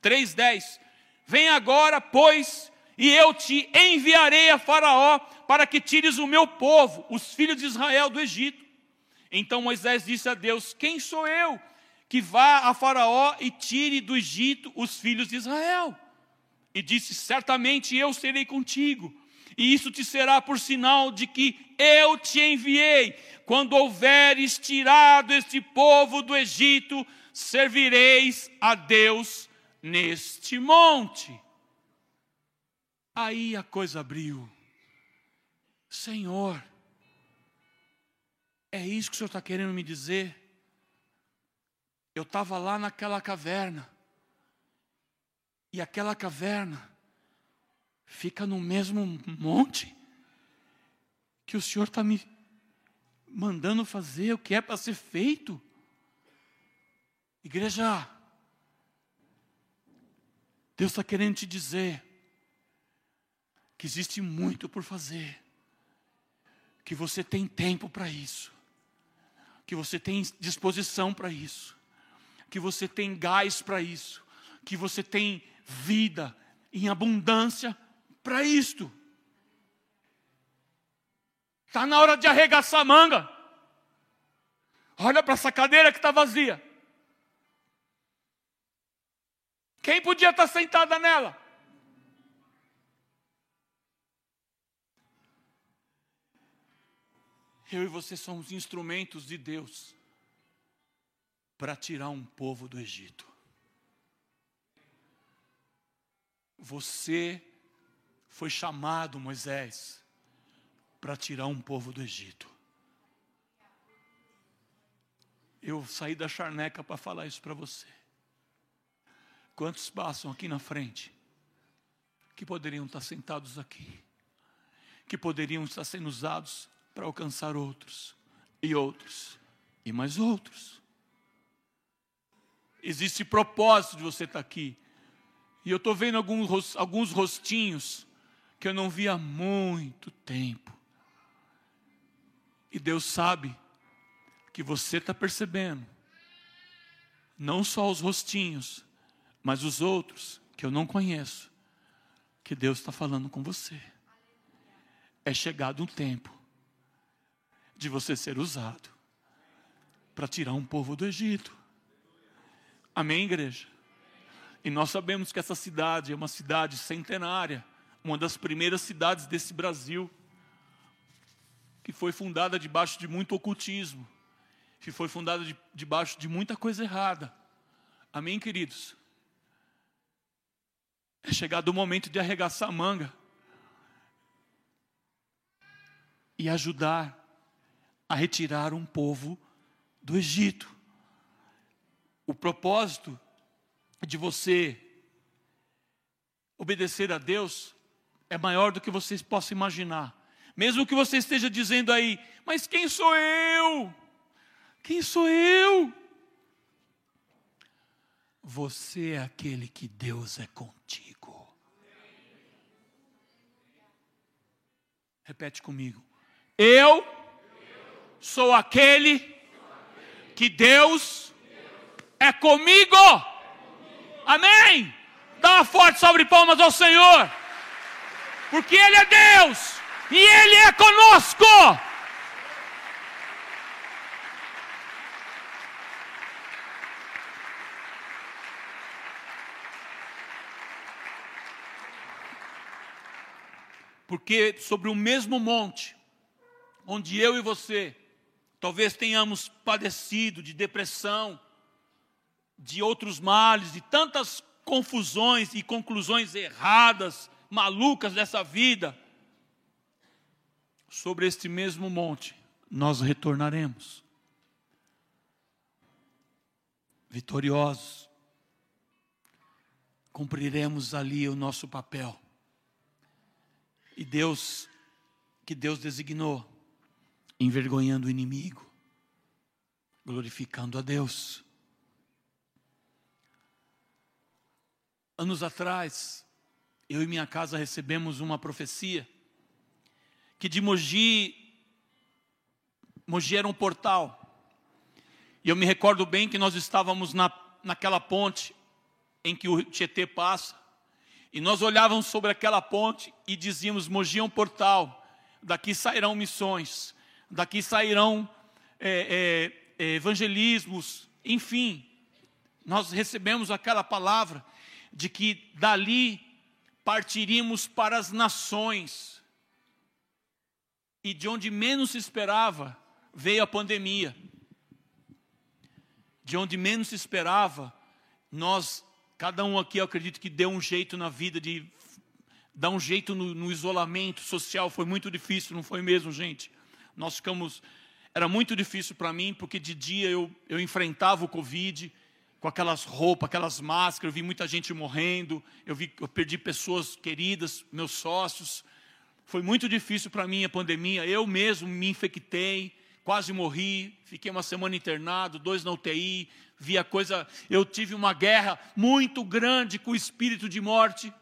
3:10. Vem agora, pois, e eu te enviarei a Faraó para que tires o meu povo, os filhos de Israel do Egito. Então Moisés disse a Deus: Quem sou eu que vá a Faraó e tire do Egito os filhos de Israel? E disse: Certamente eu serei contigo, e isso te será por sinal de que eu te enviei. Quando houveres tirado este povo do Egito, servireis a Deus neste monte. Aí a coisa abriu. Senhor, é isso que o Senhor está querendo me dizer? eu estava lá naquela caverna. E aquela caverna fica no mesmo monte que o Senhor está me mandando fazer o que é para ser feito. Igreja, Deus está querendo te dizer que existe muito por fazer, que você tem tempo para isso, que você tem disposição para isso, que você tem gás para isso, que você tem vida em abundância para isto. Está na hora de arregaçar a manga. Olha para essa cadeira que está vazia. Quem podia estar tá sentada nela? Eu e você somos instrumentos de Deus para tirar um povo do Egito. Você foi chamado, Moisés, para tirar um povo do Egito. Eu saí da charneca para falar isso para você. Quantos passam aqui na frente que poderiam estar sentados aqui, que poderiam estar sendo usados para alcançar outros e outros e mais outros? Existe propósito de você estar aqui. E eu estou vendo alguns, alguns rostinhos que eu não vi há muito tempo. E Deus sabe que você está percebendo, não só os rostinhos, mas os outros que eu não conheço, que Deus está falando com você. É chegado um tempo de você ser usado para tirar um povo do Egito. Amém, igreja? E nós sabemos que essa cidade é uma cidade centenária, uma das primeiras cidades desse Brasil que foi fundada debaixo de muito ocultismo, que foi fundada de, debaixo de muita coisa errada. Amém, queridos? É chegado o momento de arregaçar a manga e ajudar a retirar um povo do Egito. O propósito de você obedecer a Deus é maior do que vocês possam imaginar. Mesmo que você esteja dizendo aí, mas quem sou eu? Quem sou eu? Você é aquele que Deus é contigo. Repete comigo. Eu sou aquele que Deus é comigo. Amém. Dá uma forte sobre palmas ao Senhor. Porque Ele é Deus e Ele é conosco. Porque sobre o mesmo monte, onde eu e você talvez tenhamos padecido de depressão, de outros males, de tantas confusões e conclusões erradas, malucas dessa vida, sobre este mesmo monte nós retornaremos. Vitoriosos, cumpriremos ali o nosso papel. E Deus, que Deus designou, envergonhando o inimigo, glorificando a Deus. Anos atrás, eu e minha casa recebemos uma profecia que de Mogi, Mogi era um portal. E eu me recordo bem que nós estávamos na, naquela ponte em que o Tietê passa. E nós olhávamos sobre aquela ponte e dizíamos: Mogi é um portal, daqui sairão missões, daqui sairão é, é, é evangelismos, enfim. Nós recebemos aquela palavra de que dali partiríamos para as nações e de onde menos se esperava, veio a pandemia. De onde menos se esperava, nós, cada um aqui, eu acredito que deu um jeito na vida de dar um jeito no, no isolamento social. Foi muito difícil, não foi mesmo, gente? Nós ficamos. Era muito difícil para mim, porque de dia eu, eu enfrentava o Covid, com aquelas roupas, aquelas máscaras, eu vi muita gente morrendo, eu vi, eu perdi pessoas queridas, meus sócios. Foi muito difícil para mim a pandemia. Eu mesmo me infectei, quase morri, fiquei uma semana internado, dois na UTI, vi a coisa. Eu tive uma guerra muito grande com o espírito de morte.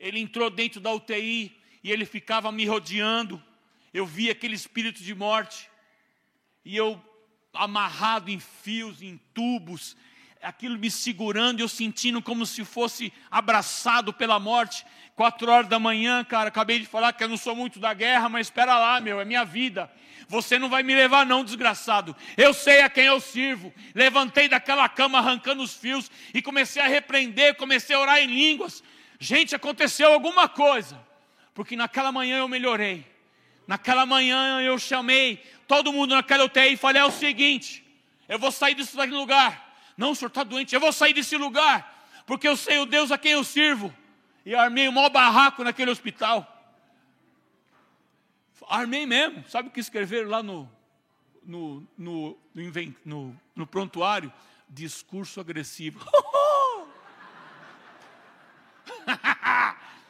Ele entrou dentro da UTI e ele ficava me rodeando. Eu vi aquele espírito de morte e eu amarrado em fios, em tubos, aquilo me segurando, eu sentindo como se fosse abraçado pela morte. Quatro horas da manhã, cara, acabei de falar que eu não sou muito da guerra, mas espera lá, meu, é minha vida. Você não vai me levar, não, desgraçado. Eu sei a quem eu sirvo. Levantei daquela cama arrancando os fios e comecei a repreender, comecei a orar em línguas. Gente, aconteceu alguma coisa, porque naquela manhã eu melhorei. Naquela manhã eu chamei todo mundo naquela UTI e falei: é o seguinte, eu vou sair desse lugar não, o senhor está doente, eu vou sair desse lugar, porque eu sei o Deus a quem eu sirvo. E armei um maior barraco naquele hospital. Armei mesmo. Sabe o que escreveram lá no, no, no, no, no prontuário? Discurso agressivo.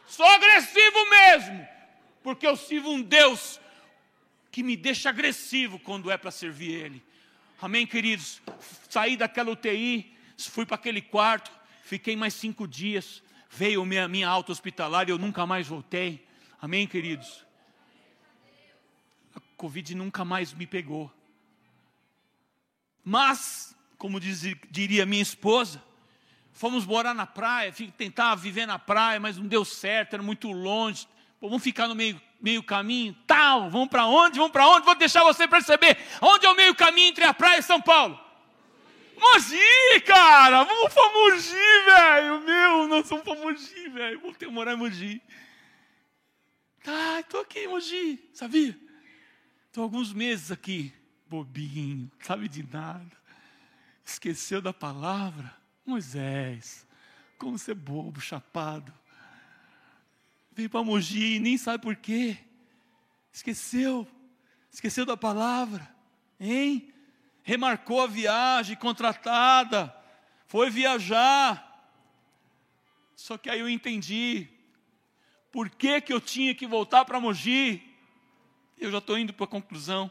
Sou agressivo mesmo, porque eu sirvo um Deus que me deixa agressivo quando é para servir Ele. Amém, queridos? Saí daquela UTI, fui para aquele quarto, fiquei mais cinco dias. Veio minha, minha alta hospitalar e eu nunca mais voltei. Amém, queridos? A Covid nunca mais me pegou. Mas, como diz, diria minha esposa, fomos morar na praia, tentar viver na praia, mas não deu certo, era muito longe. Vamos ficar no meio meio caminho, tal, vamos para onde? Vamos para onde? Vou deixar você perceber. Onde é o meio caminho entre a praia e São Paulo? Mogi, cara! Vamos para Mogi, velho! Meu, nós vamos para Mogi, velho! Vou ter que morar em Mogi. Tá, estou aqui em Mogi, sabia? Estou alguns meses aqui, bobinho, sabe de nada. Esqueceu da palavra? Moisés, como ser bobo, chapado veio para Mogi e nem sabe por quê. Esqueceu, esqueceu da palavra, hein? Remarcou a viagem contratada, foi viajar. Só que aí eu entendi por que, que eu tinha que voltar para Mogi. Eu já estou indo para a conclusão.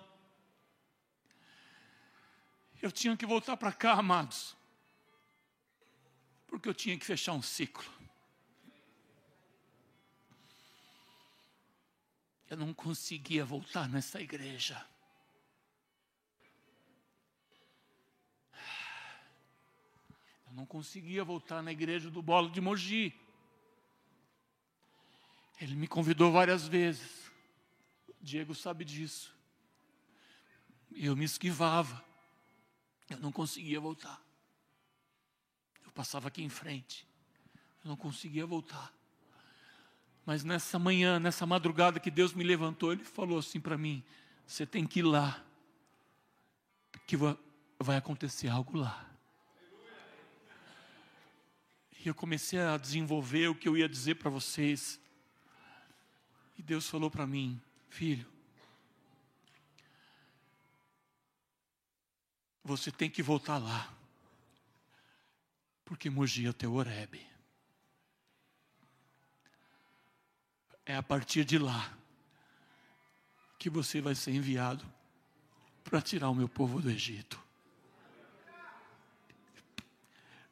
Eu tinha que voltar para cá, amados, porque eu tinha que fechar um ciclo. Eu não conseguia voltar nessa igreja. Eu não conseguia voltar na igreja do Bolo de Mogi. Ele me convidou várias vezes. Diego sabe disso. E eu me esquivava. Eu não conseguia voltar. Eu passava aqui em frente. Eu não conseguia voltar. Mas nessa manhã, nessa madrugada que Deus me levantou, Ele falou assim para mim: você tem que ir lá, que vai acontecer algo lá. E eu comecei a desenvolver o que eu ia dizer para vocês. E Deus falou para mim: filho, você tem que voltar lá, porque Mogi é o teu Oreb. É a partir de lá que você vai ser enviado para tirar o meu povo do Egito.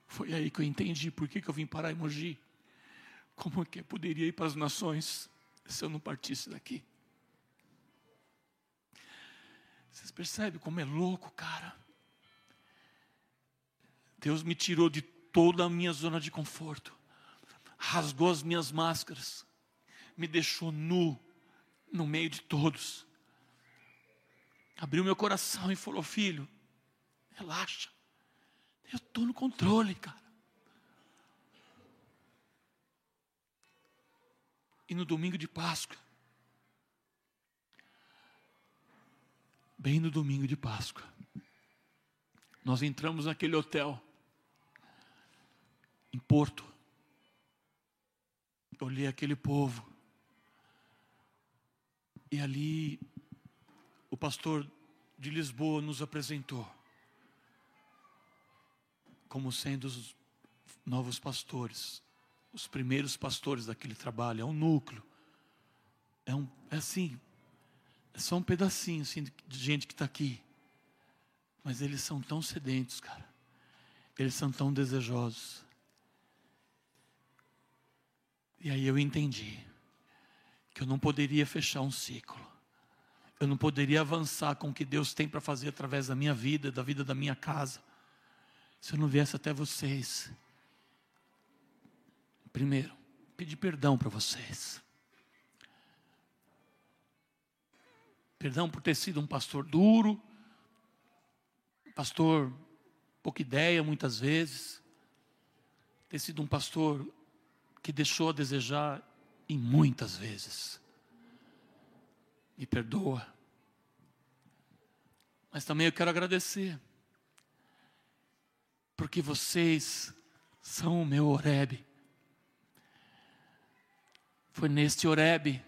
Foi aí que eu entendi por que, que eu vim parar em Mogi. Como que eu poderia ir para as nações se eu não partisse daqui? Vocês percebem como é louco, cara? Deus me tirou de toda a minha zona de conforto, rasgou as minhas máscaras, me deixou nu no meio de todos. Abriu meu coração e falou: Filho, relaxa, eu estou no controle, cara. E no domingo de Páscoa, bem no domingo de Páscoa, nós entramos naquele hotel, em Porto. Olhei aquele povo, e ali o pastor de Lisboa nos apresentou como sendo os novos pastores, os primeiros pastores daquele trabalho, é um núcleo. É, um, é assim, é só um pedacinho assim, de gente que está aqui. Mas eles são tão sedentos, cara. Eles são tão desejosos. E aí eu entendi que eu não poderia fechar um ciclo. Eu não poderia avançar com o que Deus tem para fazer através da minha vida, da vida da minha casa, se eu não viesse até vocês. Primeiro, pedir perdão para vocês. Perdão por ter sido um pastor duro, pastor pouca ideia muitas vezes, ter sido um pastor que deixou a desejar e muitas vezes. Me perdoa. Mas também eu quero agradecer, porque vocês são o meu Oreb. Foi neste Oreb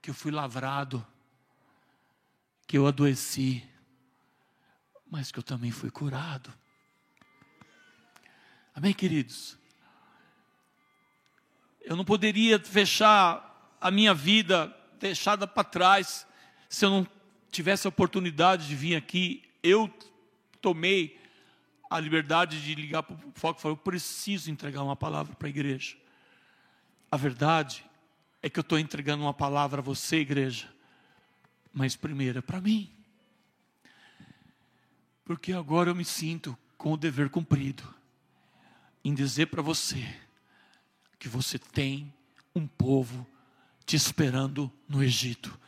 que eu fui lavrado, que eu adoeci, mas que eu também fui curado. Amém, queridos? Eu não poderia fechar a minha vida deixada para trás se eu não tivesse a oportunidade de vir aqui. Eu tomei a liberdade de ligar para o foco e falar: eu preciso entregar uma palavra para a igreja. A verdade é que eu estou entregando uma palavra a você, igreja, mas primeiro é para mim. Porque agora eu me sinto com o dever cumprido em dizer para você que você tem um povo te esperando no Egito,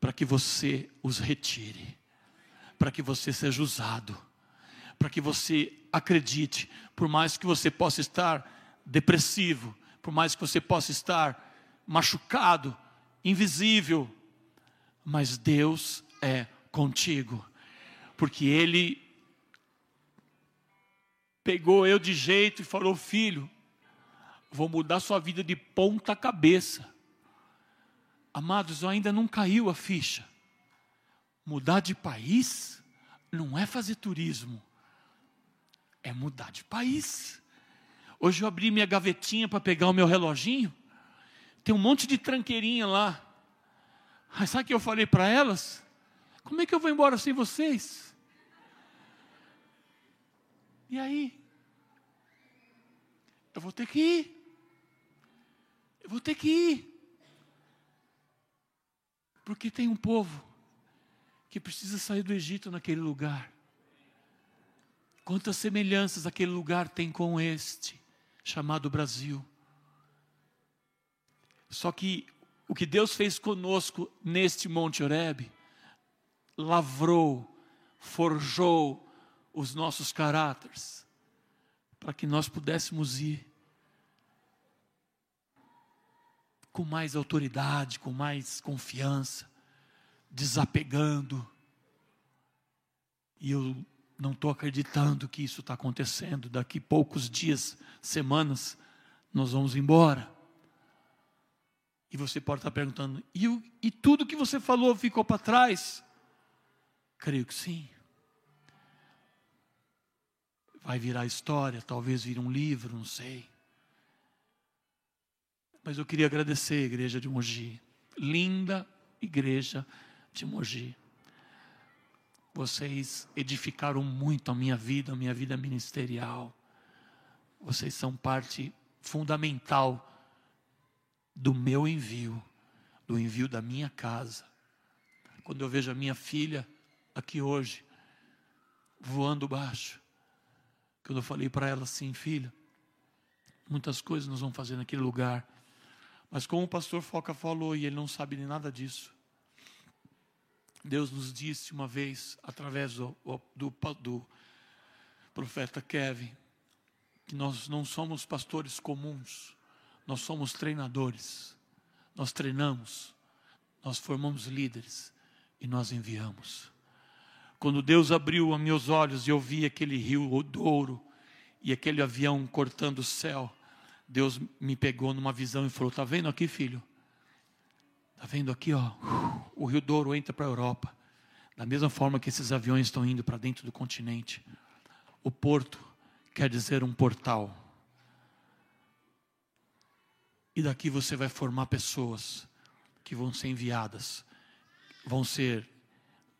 para que você os retire, para que você seja usado, para que você acredite, por mais que você possa estar depressivo, por mais que você possa estar machucado, invisível, mas Deus é contigo, porque Ele pegou eu de jeito e falou: Filho, vou mudar sua vida de ponta cabeça. Amados, ainda não caiu a ficha. Mudar de país não é fazer turismo, é mudar de país. Hoje eu abri minha gavetinha para pegar o meu reloginho, tem um monte de tranqueirinha lá. Mas sabe o que eu falei para elas? Como é que eu vou embora sem vocês? E aí? Eu vou ter que ir. Eu vou ter que ir. Porque tem um povo que precisa sair do Egito naquele lugar. Quantas semelhanças aquele lugar tem com este, chamado Brasil. Só que o que Deus fez conosco neste Monte Oreb, lavrou, forjou os nossos caráteres, para que nós pudéssemos ir com mais autoridade, com mais confiança, desapegando. E eu não estou acreditando que isso está acontecendo. Daqui poucos dias, semanas, nós vamos embora. E você pode estar perguntando: e, o, e tudo que você falou ficou para trás? Creio que sim. Vai virar história, talvez vire um livro, não sei. Mas eu queria agradecer a igreja de Mogi. Linda igreja de Mogi. Vocês edificaram muito a minha vida, a minha vida ministerial. Vocês são parte fundamental do meu envio, do envio da minha casa. Quando eu vejo a minha filha aqui hoje, voando baixo, quando eu falei para ela assim, filha, muitas coisas nós vamos fazer naquele lugar mas como o pastor Foca falou, e ele não sabe nem nada disso, Deus nos disse uma vez, através do, do, do profeta Kevin, que nós não somos pastores comuns, nós somos treinadores. Nós treinamos, nós formamos líderes e nós enviamos. Quando Deus abriu meus olhos e eu vi aquele rio Douro e aquele avião cortando o céu, Deus me pegou numa visão e falou: Está vendo aqui, filho? Está vendo aqui, ó? O Rio Douro entra para a Europa. Da mesma forma que esses aviões estão indo para dentro do continente. O porto quer dizer um portal. E daqui você vai formar pessoas que vão ser enviadas, vão ser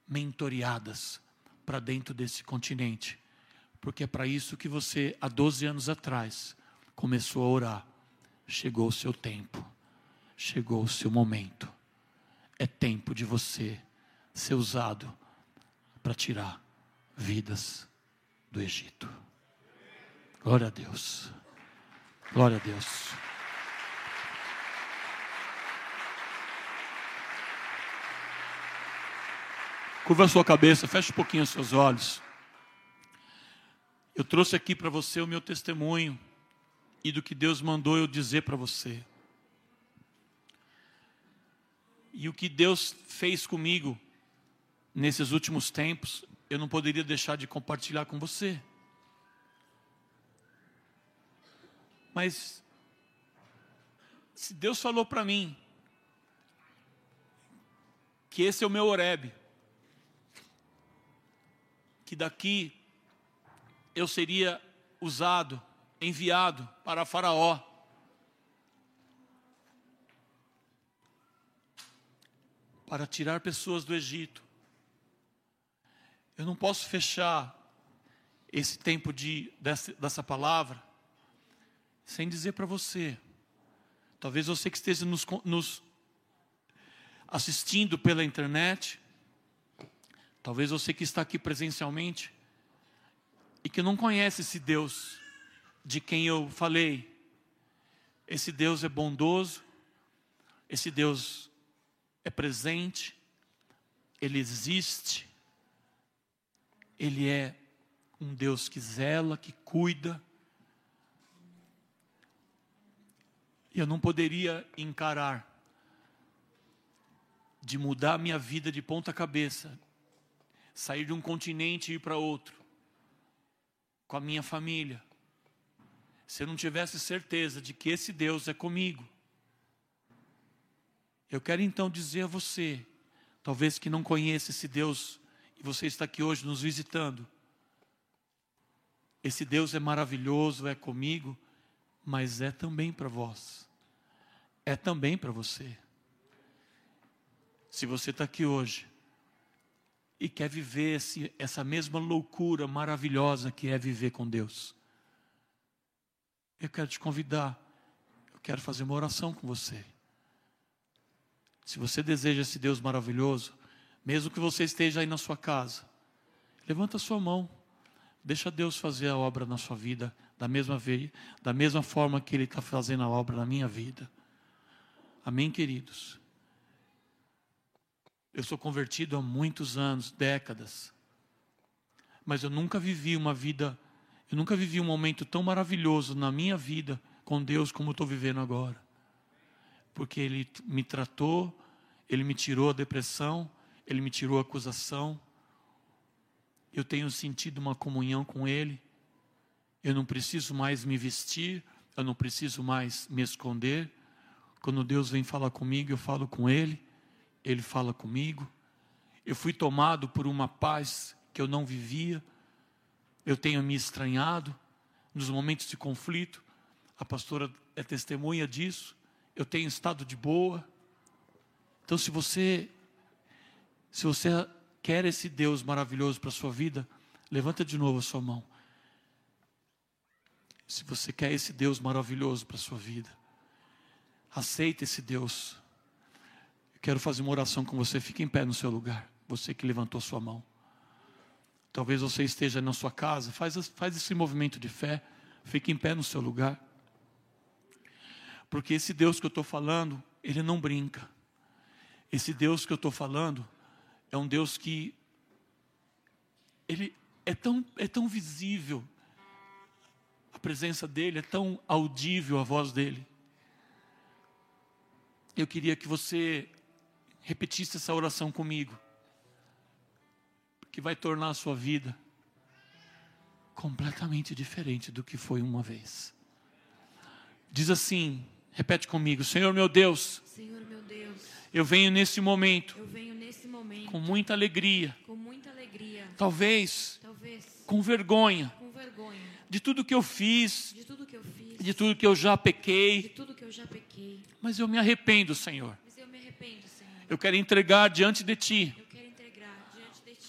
mentoreadas para dentro desse continente. Porque é para isso que você, há 12 anos atrás, começou a orar. Chegou o seu tempo, chegou o seu momento. É tempo de você ser usado para tirar vidas do Egito. Glória a Deus. Glória a Deus. Curva a sua cabeça, feche um pouquinho os seus olhos. Eu trouxe aqui para você o meu testemunho e do que Deus mandou eu dizer para você. E o que Deus fez comigo nesses últimos tempos, eu não poderia deixar de compartilhar com você. Mas se Deus falou para mim que esse é o meu Oreb, que daqui eu seria usado, enviado para Faraó. Para tirar pessoas do Egito. Eu não posso fechar esse tempo de, dessa, dessa palavra sem dizer para você. Talvez você que esteja nos, nos assistindo pela internet, Talvez você que está aqui presencialmente e que não conhece esse Deus de quem eu falei. Esse Deus é bondoso, esse Deus é presente, ele existe, ele é um Deus que zela, que cuida. Eu não poderia encarar de mudar minha vida de ponta cabeça, sair de um continente e ir para outro, com a minha família, se eu não tivesse certeza de que esse Deus é comigo. Eu quero então dizer a você, talvez que não conheça esse Deus, e você está aqui hoje nos visitando. Esse Deus é maravilhoso, é comigo, mas é também para vós, é também para você. Se você está aqui hoje, e quer viver esse, essa mesma loucura maravilhosa que é viver com Deus. Eu quero te convidar, eu quero fazer uma oração com você. Se você deseja esse Deus maravilhoso, mesmo que você esteja aí na sua casa, levanta a sua mão, deixa Deus fazer a obra na sua vida da mesma vez, da mesma forma que Ele está fazendo a obra na minha vida. Amém, queridos. Eu sou convertido há muitos anos, décadas. Mas eu nunca vivi uma vida, eu nunca vivi um momento tão maravilhoso na minha vida com Deus como estou vivendo agora. Porque Ele me tratou, Ele me tirou a depressão, Ele me tirou a acusação. Eu tenho sentido uma comunhão com Ele. Eu não preciso mais me vestir, eu não preciso mais me esconder. Quando Deus vem falar comigo, eu falo com Ele. Ele fala comigo. Eu fui tomado por uma paz que eu não vivia. Eu tenho me estranhado nos momentos de conflito. A pastora é testemunha disso. Eu tenho estado de boa. Então, se você se você quer esse Deus maravilhoso para a sua vida, levanta de novo a sua mão. Se você quer esse Deus maravilhoso para a sua vida, aceita esse Deus Quero fazer uma oração com você. Fique em pé no seu lugar. Você que levantou sua mão. Talvez você esteja na sua casa. Faz, faz esse movimento de fé. Fique em pé no seu lugar. Porque esse Deus que eu estou falando, ele não brinca. Esse Deus que eu estou falando é um Deus que ele é tão, é tão visível. A presença dele é tão audível a voz dele. Eu queria que você repetisse essa oração comigo, que vai tornar a sua vida completamente diferente do que foi uma vez. Diz assim, repete comigo, Senhor meu Deus. Senhor meu Deus. Eu venho nesse momento. Venho nesse momento. Com muita alegria. Com muita alegria. Talvez. Talvez. Com vergonha. Com vergonha. de tudo que eu fiz, de tudo que eu fiz, de tudo que eu já pequei, eu já pequei. mas eu me arrependo, Senhor. Mas eu me arrependo, Senhor. Eu quero entregar diante de Ti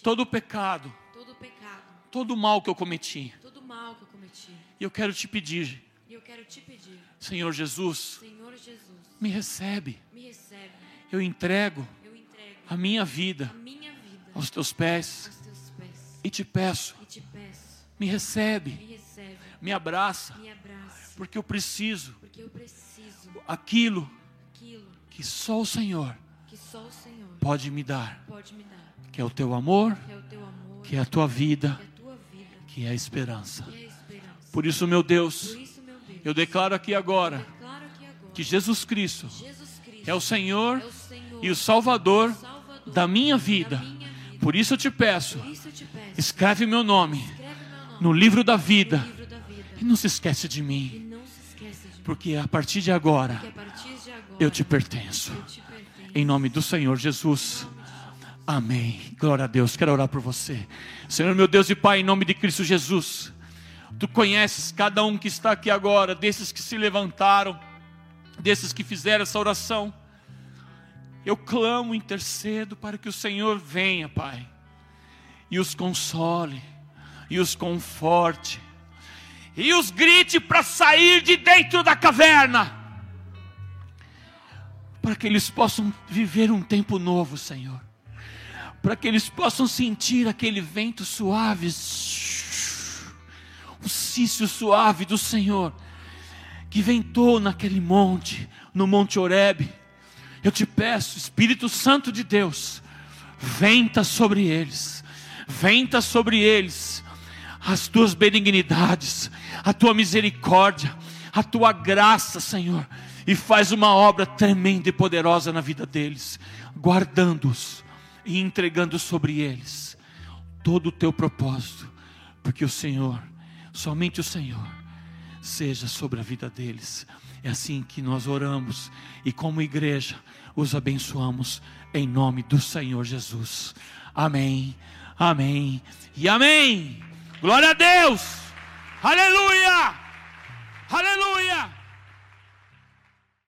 todo o pecado, todo o pecado, todo o mal que eu cometi. todo mal que eu cometi. E eu quero te pedir, E eu quero te pedir, Senhor Jesus, Senhor Jesus, me recebe. me recebe. Eu entrego Eu entrego a minha vida a minha vida aos teus pés aos teus pés. e te peço, e te peço, me recebe, me recebe, me abraça, me abraça, porque eu preciso porque eu preciso aquilo aquilo que só o Senhor que só o Senhor pode me dar, pode me dar, que é o teu amor, que é o teu amor, que é a tua vida, que é a é esperança. é. Por isso, meu Deus, eu declaro aqui agora que Jesus Cristo é o Senhor e o Salvador da minha da vida. Por isso eu te peço, escreve meu nome no livro da vida e não se esquece de mim, porque a partir de agora eu te pertenço. Em nome do Senhor Jesus. Amém. Glória a Deus. Quero orar por você. Senhor, meu Deus e Pai, em nome de Cristo Jesus. Tu conheces cada um que está aqui agora, desses que se levantaram, desses que fizeram essa oração. Eu clamo, intercedo para que o Senhor venha, Pai, e os console, e os conforte, e os grite para sair de dentro da caverna para que eles possam viver um tempo novo, Senhor. Para que eles possam sentir aquele vento suave, o cício suave do Senhor, que ventou naquele monte, no Monte Oreb. Eu te peço, Espírito Santo de Deus, venta sobre eles, venta sobre eles as tuas benignidades, a tua misericórdia, a tua graça, Senhor, e faz uma obra tremenda e poderosa na vida deles, guardando-os e entregando sobre eles todo o teu propósito, porque o Senhor, somente o Senhor, seja sobre a vida deles. É assim que nós oramos e, como igreja, os abençoamos em nome do Senhor Jesus. Amém, amém e amém. Glória a Deus, aleluia, aleluia.